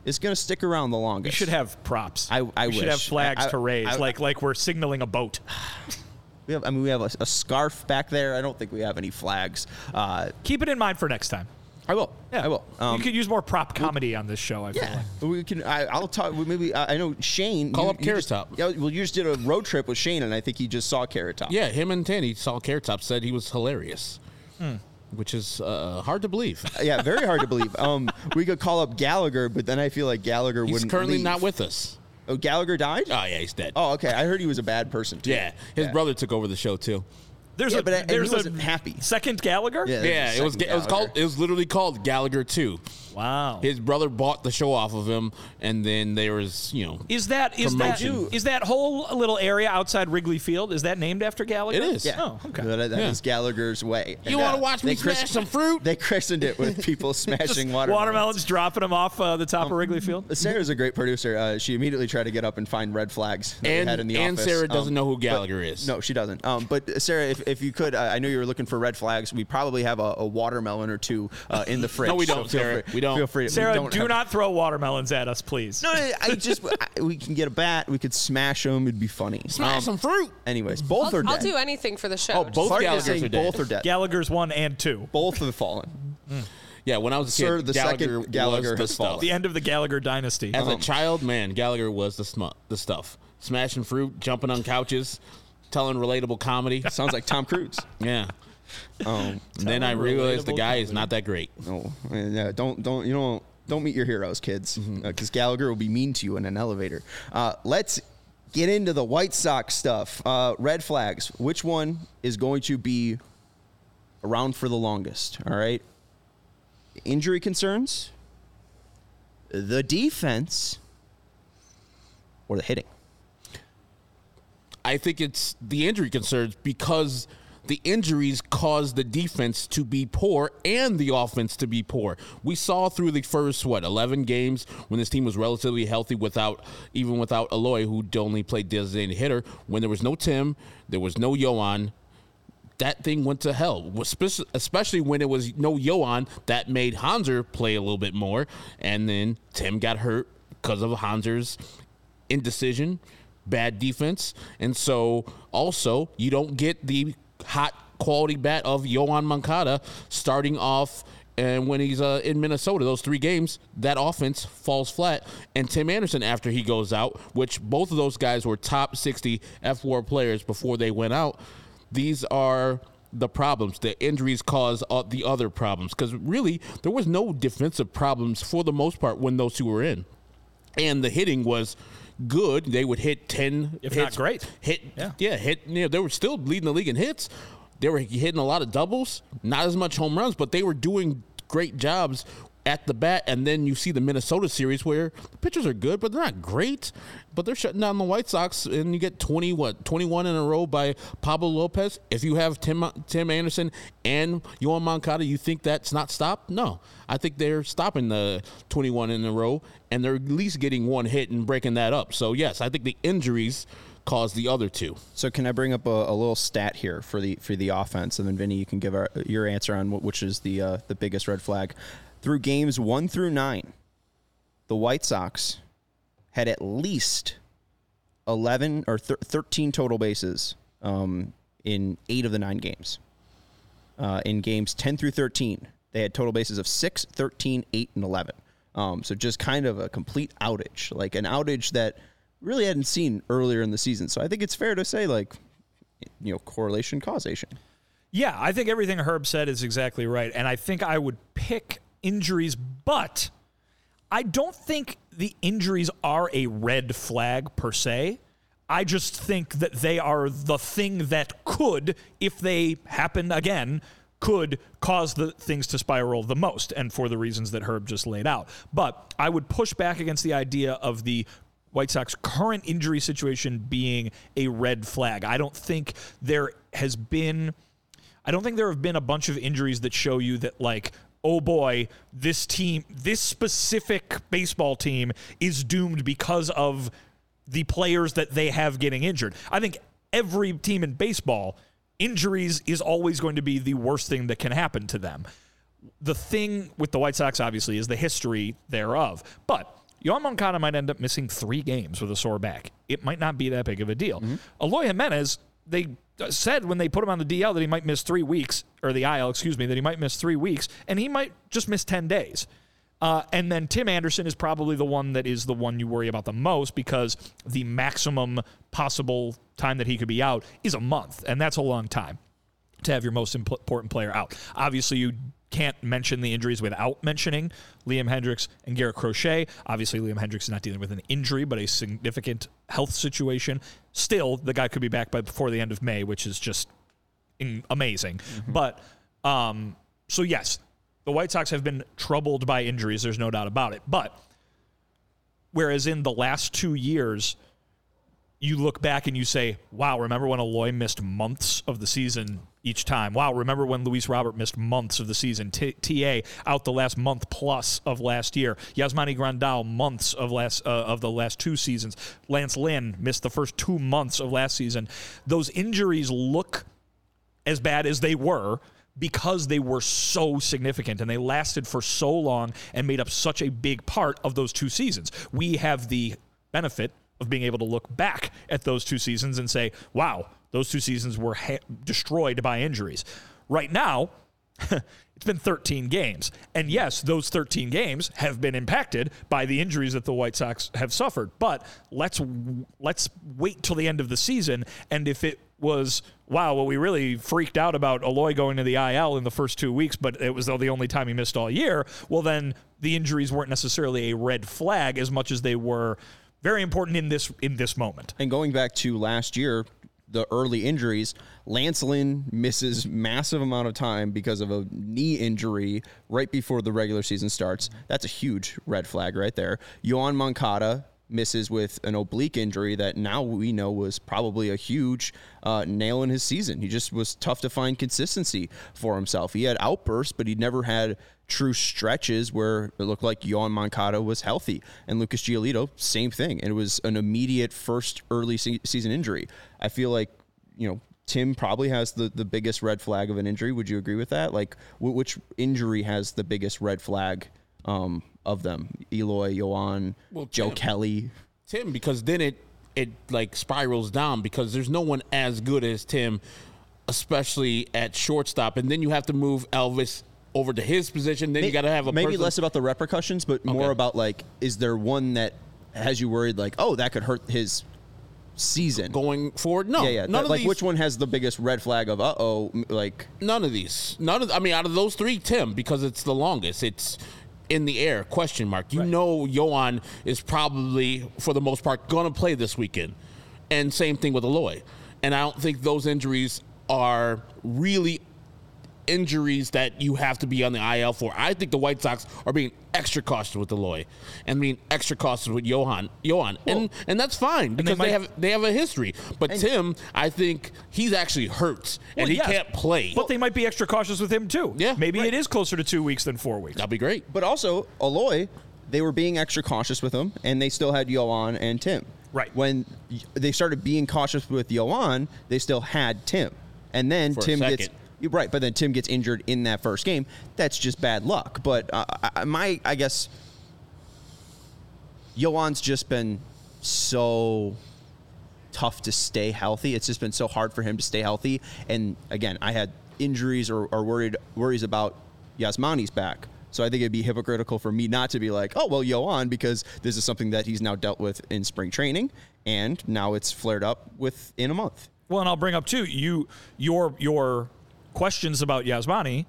is going to stick around the longest. should have props. I- I should have flags I- to raise, like like we're signaling a boat. We have, I mean, we have a, a scarf back there. I don't think we have any flags. Uh, Keep it in mind for next time. I will. Yeah, I will. Um, you could use more prop comedy on this show. I feel yeah, like. we can. I, I'll talk. Maybe I I know Shane. Call you- up you Carrot Top. Yeah, well, you just did a road trip with Shane, and I think he just saw Carrot Top. Yeah, him and Tanny saw Carrot Top said he was hilarious, Hmm. which is uh, hard to believe. yeah, very hard to believe. Um, we could call up Gallagher, but then I feel like Gallagher He's wouldn't. He's currently leave. not with us. Oh, Gallagher died. Oh yeah, he's dead. Oh, okay. I heard he was a bad person too. yeah, his brother took over the show too. There's Yeah, a but I- and there's a wasn't happy. second Gallagher. Yeah. Yeah, it was Second it was called it was literally called Gallagher Two. Wow. His brother bought the show off of him, and then there was you know Is that is that Promotion. is that whole little area outside Wrigley Field? Is that named after Gallagher? It is. Yeah. Oh, okay. That, that Yeah. is Gallagher's way. You wanna uh, watch me they smash some fruit? They christened it with people smashing watermelons. Watermelons dropping them off uh, the top of Wrigley Field. Sarah's a great producer. Uh, she immediately tried to get up and find red flags that we And- had in the office. and office. Sarah doesn't Um, know who but- Gallagher is. No, she doesn't. Um, but uh, Sarah, if, if you could, uh, I know you were looking for red flags. We probably have a, a watermelon or two uh, in the fridge. No, we don't, feel Sarah. free- We don't. Feel free. we Sarah, don't do have- not throw watermelons at us, please. No, I I just I, we can get a bat. We could smash them. It'd be funny. smash Um, some fruit. Anyways, both I'll, are Dead. I'll do anything for the show. Oh, both Gallaghers are dead. both are dead. Gallagher's one and two. both have fallen. Yeah, when I was a Sir, kid, the Gallagher, second Gallagher was the has stuff. fallen. The end of the Gallagher dynasty. As Um, a child, man, Gallagher was the smu- the stuff. Smashing fruit, jumping on couches, telling relatable comedy. Sounds like Tom Cruise. Yeah. Um, then I realized the guy is not that great. no, and, uh, don't don't you know don't meet your heroes, kids, because Gallagher will be mean to you in an elevator. Uh, let's get into the White Sox stuff. Uh, red flags. Which one is going to be around for the longest? All right. Injury concerns, the defense, or the hitting. I think it's the injury concerns because the injuries caused the defense to be poor and the offense to be poor. We saw through the first what 11 games when this team was relatively healthy without even without Eloy who only played designated hitter when there was no Tim, there was no Yoan, that thing went to hell. Especially- when it was no Yoan, that made Hanser play a little bit more, and then Tim got hurt because of Hanser's indecision, bad defense, and so also you don't get the hot quality bat of Yoan Moncada starting off. And when he's uh, in Minnesota, those three games, that offense falls flat. And Tim Anderson, after he goes out, which both of those guys were top 60 F4 players before they went out, these are the problems. The injuries cause uh, the other problems because really there was no defensive problems for the most part when those two were in, and the hitting was good. They would hit ten, If not hits, great. Hit Yeah. yeah, hit. You know, they were still leading the league in hits. They were hitting a lot of doubles, not as much home runs, but they were doing great jobs at the bat. And then you see the Minnesota series where the pitchers are good, but they're not great. But they're shutting down the White Sox, and you get twenty what twenty one in a row by Pablo Lopez. If you have Tim Tim Anderson and Yoan Moncada, you think that's not stopped? No, I think they're stopping the twenty one in a row, and they're at least getting one hit and breaking that up. So yes, I think the injuries caused the other two. So can I bring up a, a little stat here for the for the offense, and then Vinnie, you can give our, your answer on what, which is the uh, the biggest red flag. Through games one through nine, the White Sox had at least eleven or thir- thirteen total bases um, in eight of the nine games. Uh, in games ten through thirteen, they had total bases of 6, 13, 8, and eleven. Um, so just kind of a complete outage, like an outage that really hadn't seen earlier in the season. So I think it's fair to say, like, you know, correlation, causation. Yeah, I think everything Herb said is exactly right. And I think I would pick injuries, but I don't think the injuries are a red flag per se. I just think that they are the thing that could, if they happen again, could cause the things to spiral the most, and for the reasons that Herb just laid out. But I would push back against the idea of the White Sox current injury situation being a red flag. I don't think there has been I don't think there have been a bunch of injuries that show you that like oh boy, this team, this specific baseball team is doomed because of the players that they have getting injured. I think every team in baseball injuries is always going to be the worst thing that can happen to them the thing with the White Sox, obviously, is the history thereof. But Yoan Moncada might end up missing three games with a sore back. It might not be that big of a deal. Mm-hmm. Eloy Jimenez, they said when they put him on the DL that he might miss three weeks, or the IL, excuse me, that he might miss three weeks, and he might just miss 10 days. Uh, and then Tim Anderson is probably the one that is the one you worry about the most because the maximum possible time that he could be out is a month, and that's a long time to have your most important player out. Obviously, you can't mention the injuries without mentioning Liam Hendriks and Garrett Crochet. Obviously, Liam Hendriks is not dealing with an injury, but a significant health situation. Still, the guy could be back by before the end of May, which is just amazing. Mm-hmm. But um, so yes, the White Sox have been troubled by injuries. There's no doubt about it. But whereas in the last two years you look back and you say, wow, remember when Eloy missed months of the season each time? Wow, remember when Luis Robert missed months of the season? T- TA out the last month plus of last year. Yasmani Grandal months of last uh, of the last two seasons. Lance Lynn missed the first two months of last season. Those injuries look as bad as they were because they were so significant and they lasted for so long and made up such a big part of those two seasons. We have the benefit of being able to look back at those two seasons and say, wow, those two seasons were ha- destroyed by injuries. Right now, it's been 13 games. And yes, those 13 games have been impacted by the injuries that the White Sox have suffered. But let's let's wait till the end of the season and if it was wow, well we really freaked out about Eloy going to the IL in the first 2 weeks, but it was the only time he missed all year, well then the injuries weren't necessarily a red flag as much as they were very important in this in this moment. And going back to last year, the early injuries, Lance Lynn misses massive amount of time because of a knee injury right before the regular season starts. That's a huge red flag right there. Yoan Moncada misses with an oblique injury that now we know was probably a huge uh, nail in his season. He just was tough to find consistency for himself. He had outbursts, but he never had true stretches where it looked like Yoan Moncada was healthy. And Lucas Giolito, same thing. And it was an immediate first early se- season injury. I feel like, you know, Tim probably has the, the biggest red flag of an injury. Would you agree with that? Like, w- which injury has the biggest red flag um, of them? Eloy, Yoan, well, Joe Tim, Kelly? Tim, because then it, it like spirals down because there's no one as good as Tim, especially at shortstop. And then you have to move Elvis over to his position. Then maybe, you got to have a maybe person. less about the repercussions, but more okay. about like, is there one that has you worried? Like, oh, that could hurt his season going forward. No, yeah, yeah. None that, like, these, which one has the biggest red flag of uh oh? Like, none of these. None of. I mean, out of those three, Tim, because it's the longest. It's in the air. Question mark. You right. know, Yoan is probably for the most part going to play this weekend, and same thing with Eloy. And I don't think those injuries are really injuries that you have to be on the IL for. I think the White Sox are being extra cautious with Eloy and being extra cautious with Yoan. Yoan. Well, and and that's fine because they, might, they, have they have a history. But Tim, I think he's actually hurt and well, he yes, can't play. But they might be extra cautious with him too. Yeah. Maybe right. it is closer to two weeks than four weeks. That'd be great. But also Eloy, they were being extra cautious with him and they still had Yoan and Tim. Right. When they started being cautious with Yoan, they still had Tim. And then For Tim gets Right, but then Tim gets injured in that first game. That's just bad luck. But uh, I, my, I guess, Yoan's just been so tough to stay healthy. It's just been so hard for him to stay healthy. And again, I had injuries or, or worried worries about Yasmani's back. So I think it'd be hypocritical for me not to be like, oh well, Yoan, because this is something that he's now dealt with in spring training, and now it's flared up within a month. Well, and I'll bring up too, you your your questions about Yasmani,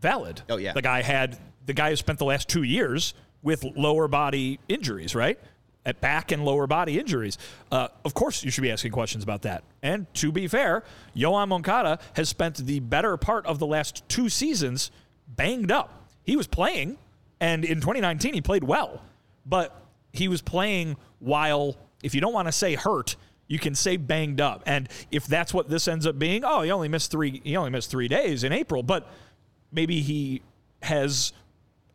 valid. Oh yeah, the guy had the guy who spent the last two years with lower body injuries, right? At back and lower body injuries. Uh, of course, you should be asking questions about that. And to be fair, Yoan Moncada has spent the better part of the last two seasons banged up. He was playing, and in 2019 he played well, but he was playing while, if you don't want to say hurt, you can say banged up. And if that's what this ends up being, oh, he only missed three. He only missed three days in April, but maybe he has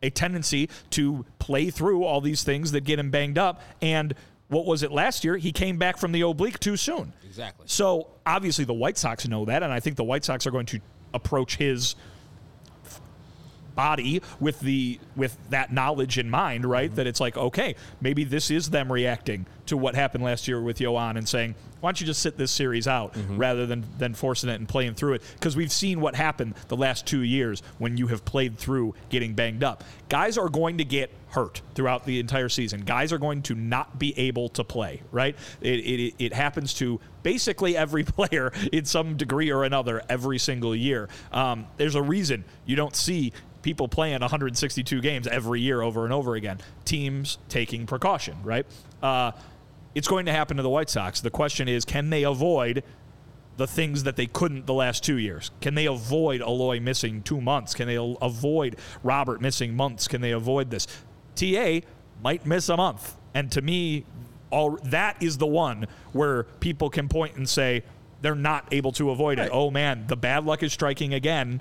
a tendency to play through all these things that get him banged up. And what was it last year? He came back from the oblique too soon. Exactly. So obviously the White Sox know that, and I think the White Sox are going to approach his body with the with that knowledge in mind, right? That it's like, okay, maybe this is them reacting to what happened last year with Yoan and saying, why don't you just sit this series out rather than than forcing it and playing through it? Because we've seen what happened the last two years when you have played through getting banged up. Guys are going to get hurt throughout the entire season. Guys are going to not be able to play, right? It, it, it happens to basically every player in some degree or another every single year. Um, there's a reason you don't see people playing 162 games every year over and over again. Teams taking precaution, right? Uh, it's going to happen to the White Sox. The question is, can they avoid the things that they couldn't the last two years? Can they avoid Eloy missing two months? Can they avoid Robert missing months? Can they avoid this? TA might miss a month, and to me, all that is the one where people can point and say they're not able to avoid it. Oh man, the bad luck is striking again.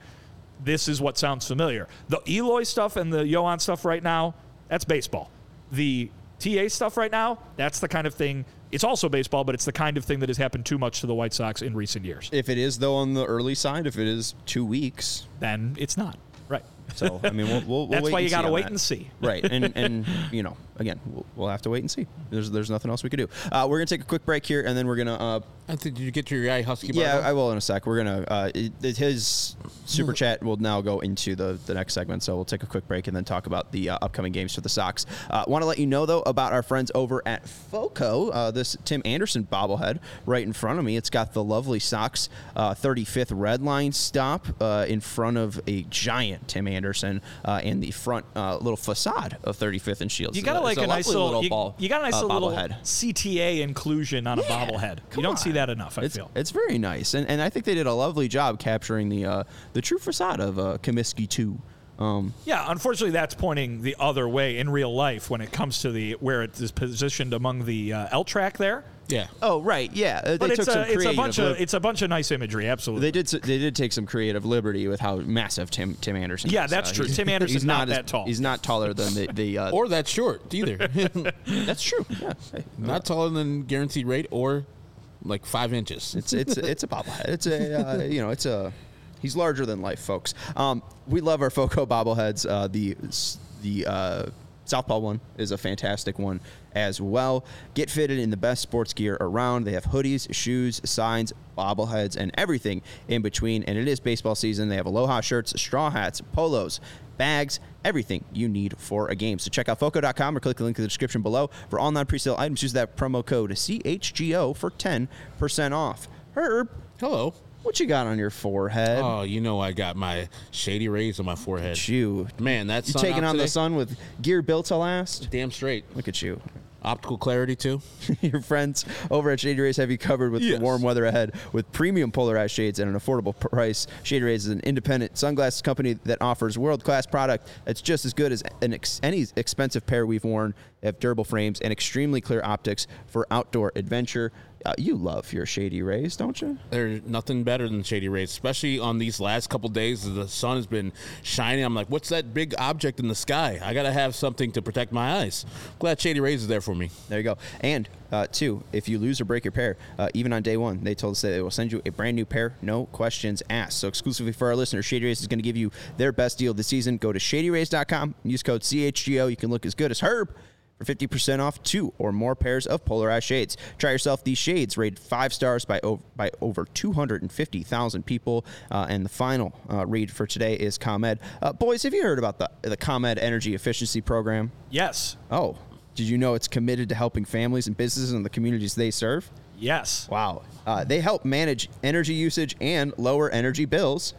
This is what sounds familiar. The Eloy stuff and the Yoan stuff right now, that's baseball. The TA stuff right now, that's the kind of thing. It's also baseball, but it's the kind of thing that has happened too much to the White Sox in recent years. If it is though on the early side, if it is two weeks, Then it's not. Right. so I mean, we'll, we'll, we'll That's why you got to wait that. and see. right and and you know again we'll, we'll have to wait and see. There's there's nothing else we could do. Uh, we're gonna take a quick break here and then we're gonna uh, I think did you get to your guy Husky? yeah Barber? i will in a sec. We're gonna uh, it, it- his super chat will now go into the the next segment so we'll take a quick break and then talk about the uh, upcoming games for the sox. Uh, want to let you know though about our friends over at foco uh, this tim anderson bobblehead right in front of me. It's got the lovely sox uh, 35th red line stop uh, in front of a giant tim anderson uh, and the front uh, little facade of 35th and shields You got to It's like a, nice lovely little, you, ball, you got a nice uh, little bobblehead. CTA inclusion on a bobblehead. You don't see that enough. I it's, feel. it's very nice, and and I think they did a lovely job capturing the uh, the true facade of uh, Comiskey two. Um, Yeah, unfortunately, that's pointing the other way in real life when it comes to the where it is positioned among the uh, L track there. Yeah. oh right, yeah, uh, they But took it's some a, it's a creative bunch lib- of it's a bunch of nice imagery. Absolutely. they did s- they did take some creative liberty with how massive Tim Tim Anderson. Yeah, is. that's true. he's- Tim Anderson's he's not as- that tall. He's not taller than the the. Uh, Or that short either. that's true. Yeah, Hey, Not taller than guaranteed rate or like five inches. It's it's it's a bobblehead. It's a uh, you know it's a he's larger than life, folks. Um, we love our Foco bobbleheads. Uh, the the uh, Southpaw one is a fantastic one as well. Get fitted in the best sports gear around. They have hoodies, shoes, signs, bobbleheads, and everything in between. And it is baseball season. They have aloha shirts, straw hats, polos, bags, everything you need for a game. So check out foco.com or click the link in the description below. For all non presale items, use that promo code CHGO for 10% off. Herb, Hello. What you got on your forehead? Oh, you know I got my shady rays on my forehead. you. Man, that's You taking on the sun with gear built to last? Damn straight. Look at you. Optical clarity too. Your friends over at Shady Rays have you covered with Yes. the warm weather ahead with premium polarized shades at an affordable price. Shady Rays is an independent sunglasses company that offers world class product that's just as good as an ex- any expensive pair we've worn. They have durable frames and extremely clear optics for outdoor adventure. Uh, you love your Shady Rays, don't you? There's nothing better than shady rays, especially on these last couple days the sun has been shining. I'm like, what's that big object in the sky? I gotta have something to protect my eyes. Glad shady rays is there for me. There you go. And uh, two, if you lose or break your pair, uh, even on day one, they told us that they will send you a brand new pair, no questions asked. So exclusively for our listeners, Shady Rays is going to give you their best deal this season. Go to shadyrays.com, use code CHGO. You can look as good as Herb for 50% off two or more pairs of polarized shades. Try yourself these shades, rated five stars by over, by over 250,000 people. Uh, and the final uh, read for today is ComEd. Uh, boys, have you heard about the, the ComEd Energy Efficiency Program? yes, Oh, did you know it's committed to helping families and businesses in the communities they serve? yes, Wow. Uh, they help manage energy usage and lower energy bills.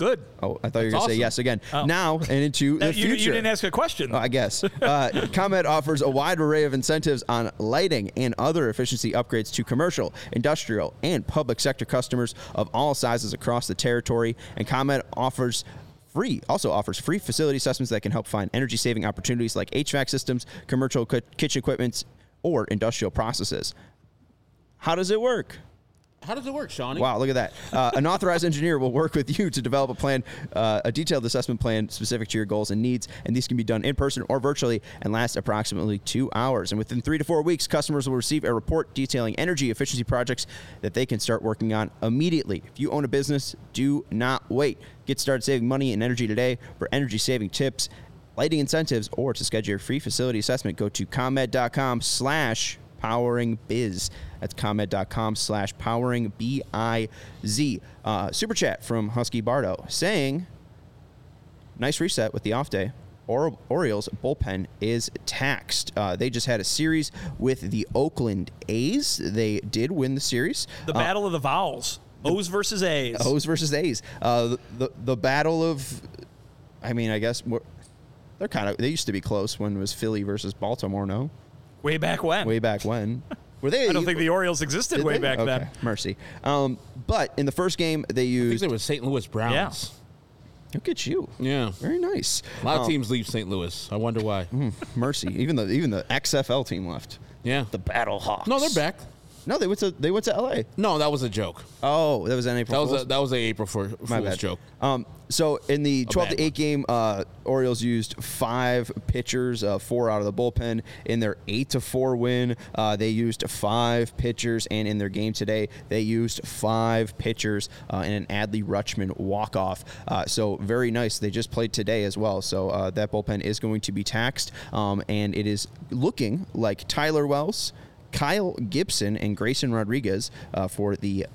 Good. Oh, I thought you were going to That's say yes again. Oh. Now and into the you, future. you didn't ask a question. Oh, I guess. Uh, ComEd offers a wide array of incentives on lighting and other efficiency upgrades to commercial, industrial, and public sector customers of all sizes across the territory. And ComEd offers free also offers free facility assessments that can help find energy saving opportunities like HVAC systems, commercial kitchen equipment, or industrial processes. How does it work? How does it work, Shawnee? Wow, look at that. Uh, an authorized engineer will work with you to develop a plan, uh, a detailed assessment plan specific to your goals and needs. And these can be done in person or virtually and last approximately two hours. And within three to four weeks, customers will receive a report detailing energy efficiency projects that they can start working on immediately. If you own a business, do not wait. Get started saving money and energy today. For energy saving tips, lighting incentives, or to schedule your free facility assessment, go to comed.com slash powering biz. That's comed.com slash powering B I Z. Uh, super chat from Husky Bardo saying, nice reset with the off day. Or- Orioles bullpen is taxed. Uh, they just had a series with the Oakland A's. They did win the series. The Uh, battle of the vowels. O's versus A's. O's versus A's. Uh, the, the the battle of, I mean, I guess they're kind of they used to be close when it was Philly versus Baltimore. No, Way back when. way back when. Were they? I don't think the Orioles existed did way they? back okay. then. Mercy. Um, but in the first game they I think used. they were St. Louis Browns. Yeah. Look at you. Yeah. Very nice. A lot of Um, teams leave St. Louis. I wonder why. Mercy. Even the even the XFL team left. Yeah. The Battle Hawks. No, they're back. No, they went to they went to LA. No, that was a joke. Oh, that was an April That was Fool's? a, that was a April for My Fool's bad. joke. Um, so in the twelve to eight game, uh, Orioles used five pitchers, uh, four out of the bullpen. In their 8 to 4 win, uh, they used five pitchers. And in their game today, they used five pitchers uh, in an Adley Rutschman walk off. Uh, so very nice. They just played today as well. So uh, that bullpen is going to be taxed. Um, and it is looking like Tyler Wells. Kyle Gibson and Grayson Rodriguez uh, for the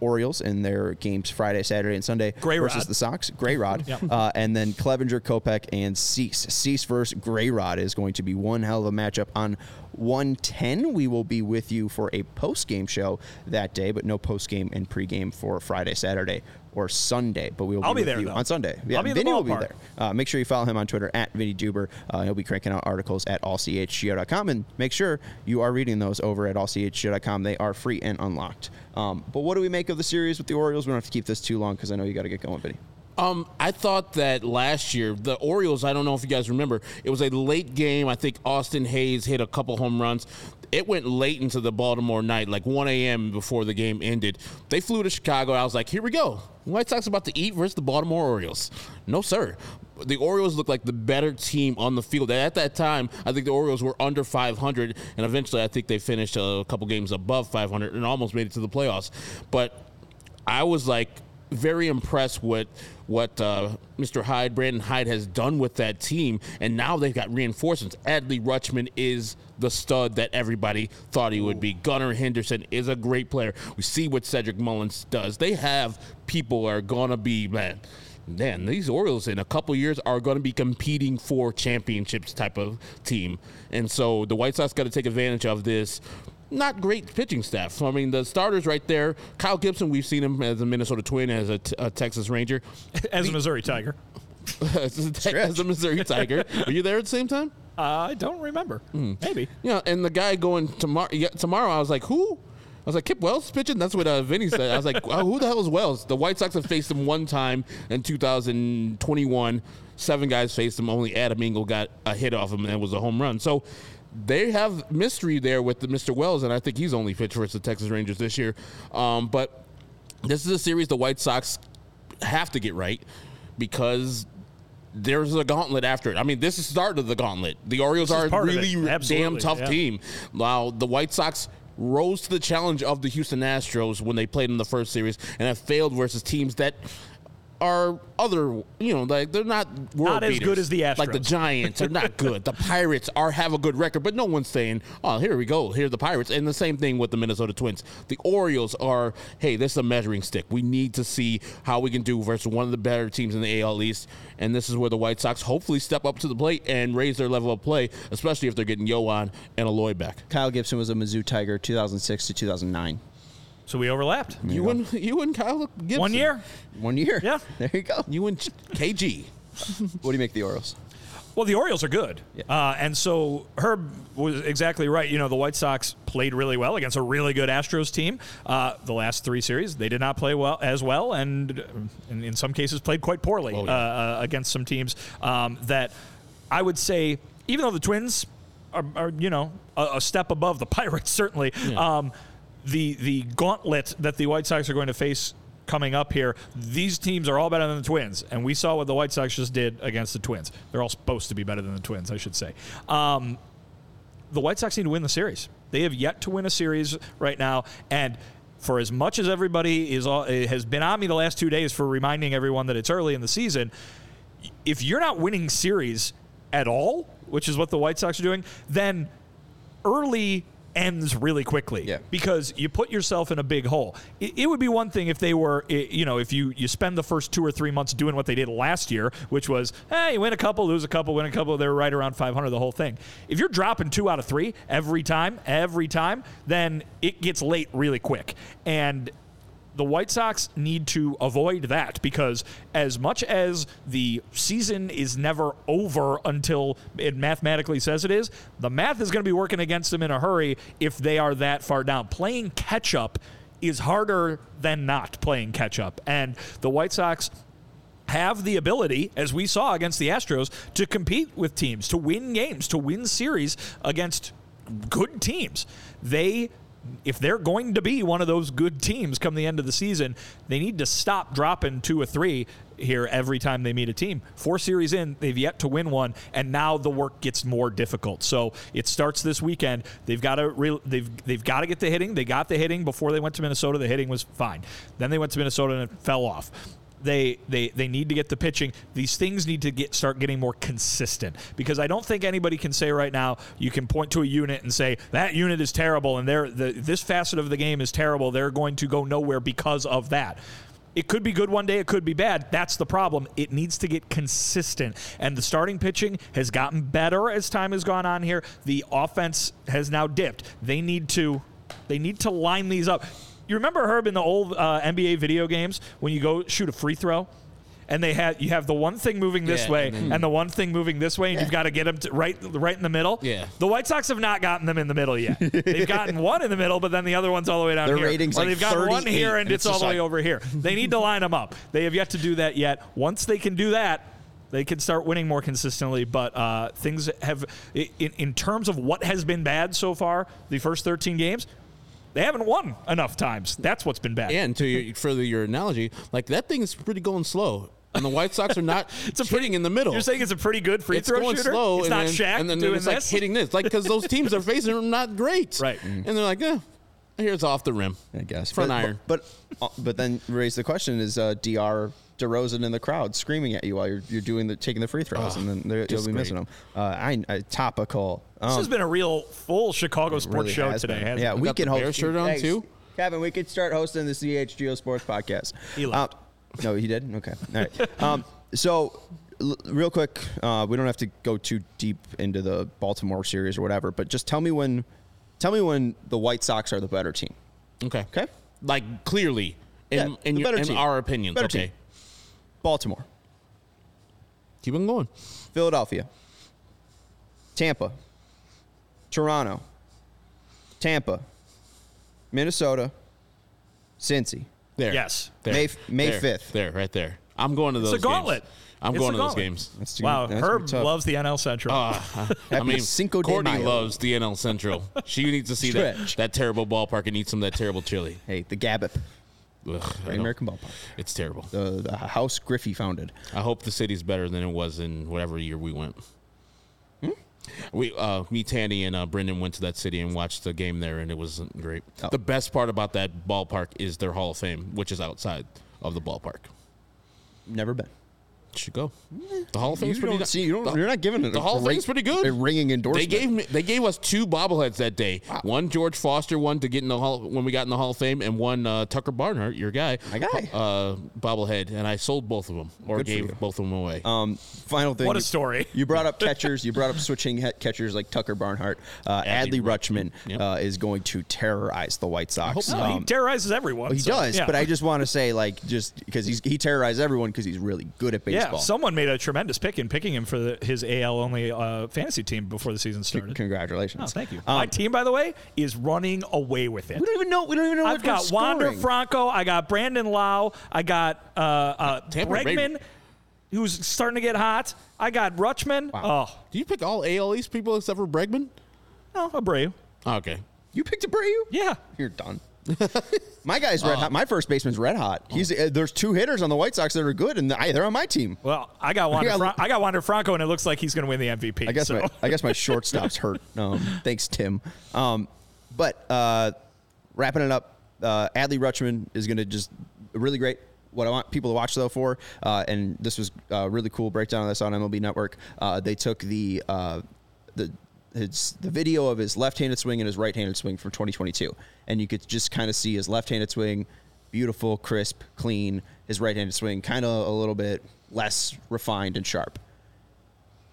Orioles in their games Friday, Saturday, and Sunday Gray versus Rod. the Sox. Gray Rod. Yep. uh, and then Clevinger, Kopech, and Cease. Cease versus Gray Rod is going to be one hell of a matchup on 110. We will be with you for a post game show that day, but no post game and pregame for Friday, Saturday, or Sunday. But we will I'll be with there, you on Sunday. Yeah, I'll be in the Vinnie will be there. Uh, make sure you follow him on Twitter at Vinnie Duber. Uh, he'll be cranking out articles at allchgo.com. And make sure you are reading those over at allchgo.com. They are free and unlocked. Um, but what do we make of the series with the Orioles? We don't have to keep this too long because I know you got to get going, Vinnie. Um, I thought that last year the Orioles. I don't know if you guys remember. It was a late game. I think Austin Hays hit a couple home runs. It went late into the Baltimore night, like 1 a.m. before the game ended. They flew to Chicago. I was like, here we go. White Sox about to eat versus the Baltimore Orioles. No, sir. The Orioles looked like the better team on the field. At that time, I think the Orioles were under 500, and eventually I think they finished a couple games above 500 and almost made it to the playoffs. But I was like very impressed with what uh, Mr. Hyde, Brandon Hyde, has done with that team, and now they've got reinforcements. Adley Rutschman is the stud that everybody thought he would be. Gunnar Henderson is a great player. We see what Cedric Mullins does. They have people are gonna be man. Man, these Orioles in a couple years are going to be competing for championships type of team, and so the White Sox got to take advantage of this not great pitching staff. I mean, the starters right there. Kyle Gibson, we've seen him as a Minnesota Twin, as a, t- a Texas Ranger, As a Missouri Tiger. as, a, as a Missouri Tiger. Were you there at the same time? Uh, I don't remember. Hmm. Maybe. Yeah, and the guy going tomorrow. Yeah, tomorrow, I was like, who? I was like, Kip Wells pitching? That's what uh, Vinnie said. I was like, oh, who the hell is Wells? The White Sox have faced him one time in 2021. Seven guys faced him. Only Adam Engel got a hit off him, and it was a home run. So they have mystery there with the Mr. Wells, and I think he's only pitched for the Texas Rangers this year. Um, but this is a series the White Sox have to get right because there's a gauntlet after it. I mean, this is the start of the gauntlet. The Orioles are a part of it. really damn tough yeah. team. Now, the White Sox rose to the challenge of the Houston Astros when they played in the first series and have failed versus teams that are other, you know, like they're not world Not as beaters. good as the Like the Astros. Giants are not good. the Pirates are have a good record, but no one's saying, "Oh, here we go, here are the Pirates." And the same thing with the Minnesota Twins. The Orioles are, "Hey, this is a measuring stick. We need to see how we can do versus one of the better teams in the AL East." And this is where the White Sox hopefully step up to the plate and raise their level of play, especially if they're getting Yoan and Eloy back. Kyle Gibson was a Mizzou Tiger 2006 to 2009. So we overlapped. You and you and Kyle Gibson. One year. One year. Yeah. There you go. You and KG. What do you make the Orioles? Well, the Orioles are good. Uh, and so Herb was exactly right. You know, the White Sox played really well against a really good Astros team. Uh, the last three series, they did not play well as well, and in, in some cases played quite poorly Oh, yeah. uh, uh, against some teams um, that I would say, even though the Twins are, are you know, a, a step above the Pirates, certainly. Um, the the gauntlet that the White Sox are going to face coming up here, these teams are all better than the Twins, and we saw what the White Sox just did against the Twins. They're all supposed to be better than the Twins, I should say. Um, the White Sox need to win the series. They have yet to win a series right now, and for as much as everybody is all, has been on me the last two days for reminding everyone that it's early in the season, if you're not winning series at all, which is what the White Sox are doing, then early ends really quickly Yeah. because you put yourself in a big hole. It, it would be one thing if they were, you know, if you you spend the first two or three months doing what they did last year, which was, hey, you win a couple, lose a couple, win a couple. they're right around 500 the whole thing. If you're dropping two out of three every time, every time, then it gets late really quick. And the White Sox need to avoid that because as much as the season is never over until it mathematically says it is, the math is going to be working against them in a hurry if they are that far down. Playing catch up is harder than not playing catch up. And the White Sox have the ability, as we saw against the Astros, to compete with teams, to win games, to win series against good teams. They if they're going to be one of those good teams come the end of the season, they need to stop dropping two or three here every time they meet a team. Four series in, they've yet to win one, and now the work gets more difficult. So it starts this weekend. They've got to re- they've they've got to get the hitting. They got the hitting before they went to Minnesota. The hitting was fine. Then they went to Minnesota and it fell off they they they need to get the pitching. These things need to get start getting more consistent because I don't think anybody can say right now you can point to a unit and say that unit is terrible and they're the this facet of the game is terrible. They're going to go nowhere because of that. It could be good one day, it could be bad. That's the problem. It needs to get consistent. And the starting pitching has gotten better as time has gone on here. The offense has now dipped. They need to they need to line these up. You remember Herb in the old uh, NBA video games when you go shoot a free throw, and they had you have the one thing moving this Yeah, way and and, the one thing moving this way, and you've got to get them to right right in the middle. Yeah. The White Sox have not gotten them in the middle yet. They've gotten one in the middle, but then the other one's all the way down Their here. rating's or like they've got one here and, and it's, it's all just the way over here. They need to line them up. They have yet to do that yet. Once they can do that. They can start winning more consistently, but uh, things have, in, in terms of what has been bad so far, the first 13 games, they haven't won enough times. That's what's been bad. And to your, further your analogy, like that thing is pretty going slow, and the White Sox are not It's a pretty- in the middle. You're saying it's a pretty good free it's throw going shooter. slow, it's and not then, Shaq and then doing it's like this. hitting this, like because those teams are facing are not great, Right. And they're like, eh, here's off the rim. I guess. front but, iron. But but, uh, but then raise the question: Is uh, Dr. DeRozan in the crowd screaming at you while you're, you're doing the taking the free throws, and then they're- you'll just be missing them? Uh, I, I topical. This Um, has been a real full Chicago sports really show has today. been. Yeah, it? we can host. Bear shirt on, Thanks. too? Kevin, we could start hosting the CHGO Sports Podcast. He left. Uh, no, he did. Okay. All right. Um, so, real quick, uh, we don't have to go too deep into the Baltimore series or whatever, but just tell me when, tell me when the White Sox are the better team. Okay, Okay. like clearly in Yeah, in, your, in our opinions. Better okay, team. Baltimore, keep on going. Philadelphia, Tampa, Toronto, Tampa, Minnesota, Cincy. There, Yes. there, May- May there, 5th. There, right there. I'm going to those. It's a gauntlet. Games. I'm It's going to those games. That's too- Wow, that's Herb loves the NL Central. Ah, I mean, Cinco de Courtney Mayo. loves the NL Central. She needs to see that, Stretch. that terrible ballpark and eat some of that terrible chili. Hey, the Gabbip, Ugh, American Ballpark. It's terrible. the, the house Griffey founded. I hope the city's better than it was in whatever year we went. Hmm? We, uh, me, Tanny, and uh, Brendan went to that city and watched the game there, and it wasn't great. Oh. The best part about that ballpark is their Hall of Fame, which is outside of the ballpark. Never been. Should go. The Hall of Fame's pretty. don't see. You don't. the- you're not giving it. The a Hall of Fame's pretty good. A ringing They gave me, they gave us two bobbleheads that day. One George Foster one to get in the hall when we got in the Hall of Fame, and one uh, Tucker Barnhart, your guy, My guy. uh, bobblehead, and I sold both of them or Good gave both of them away. Um, final thing. What a you- story. You brought up catchers. You brought up switching catchers like Tucker Barnhart. Uh, Adley Adley Rutschman Yep. uh, is going to terrorize the White Sox. No, he Um, terrorizes everyone. he so, does, yeah. but I just want to say, like, just because he's he terrorizes everyone because he's really good at yeah, baseball. someone made a tremendous pick in picking him for the, his AL only uh, fantasy team before the season started. Congratulations. Oh, thank you. Um, My team, by the way, is running away with it. we don't even know. We don't even know. I've got Wander. Franco. I got Brandon Lowe. I got uh, uh, Bregman, who's starting to get hot. I got Rutschman. Oh, Do you pick all AL East people except for Bregman? no, Abreu. Okay. You picked Abreu. Yeah. You're done. my guy's red hot. My first baseman's red hot. He's uh, there's two hitters on the White Sox that are good, and I, they're on my team. Well, I got Wander. I got- Fran- I got Wander Franco, and it looks like he's going to win the MVP. I guess so. my I guess my shortstop's hurt. Um, thanks, Tim. Um, but uh, wrapping it up, uh, Adley Rutschman is going to just really great. What I want people to watch though for, uh, and this was a really cool breakdown of this on MLB Network. Uh, they took the uh, the his the video of his left-handed swing and his right-handed swing from 2022, and you could just kind of see his left-handed swing, beautiful, crisp, clean. His right-handed swing, kind of a little bit less refined and sharp.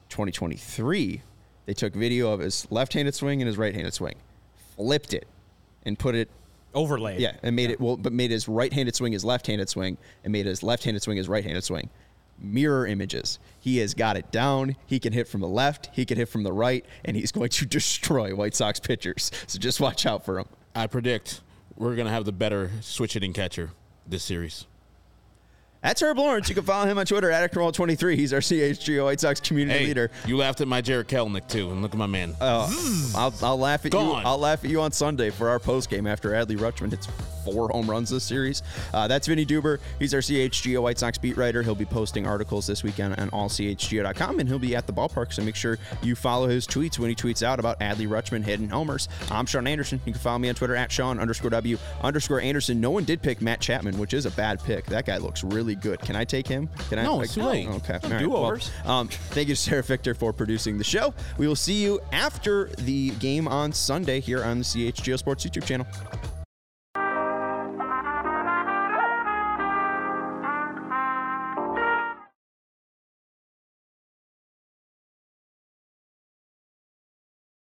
2023, they took video of his left-handed swing and his right-handed swing, flipped it, and put it overlaid. yeah, and made it well, but made his right-handed swing his left-handed swing, and made his left-handed swing his right-handed swing. Mirror images. He has got it down. He can hit from the left. He can hit from the right, and he's going to destroy White Sox pitchers. So just watch out for him. I predict we're going to have the better switch hitting catcher this series. That's Herb Lawrence. You can follow him on Twitter at Acromal23. He's our CHGO White Sox community Hey, leader. you laughed at my Jarred Kelenic too, and look at my man. Oh, I'll, I'll laugh at Gone. you. I'll laugh at you on Sunday for our post game after Adley Rutschman hits four home runs this series. Uh, that's Vinnie Duber. He's our CHGO White Sox beat writer. He'll be posting articles this weekend on allchgo.com, and he'll be at the ballpark. So make sure you follow his tweets when he tweets out about Adley Rutschman hitting homers. I'm Sean Anderson. You can follow me on Twitter at Sean underscore W underscore Anderson. No one did pick Matt Chapman, which is a bad pick. That guy looks really good. Can I take him? Can I? No, it's too late. Okay. All right. Do-overs. Well, um, thank you, Sarah Victor, for producing the show. We will see you after the game on Sunday here on the CHGO Sports YouTube channel.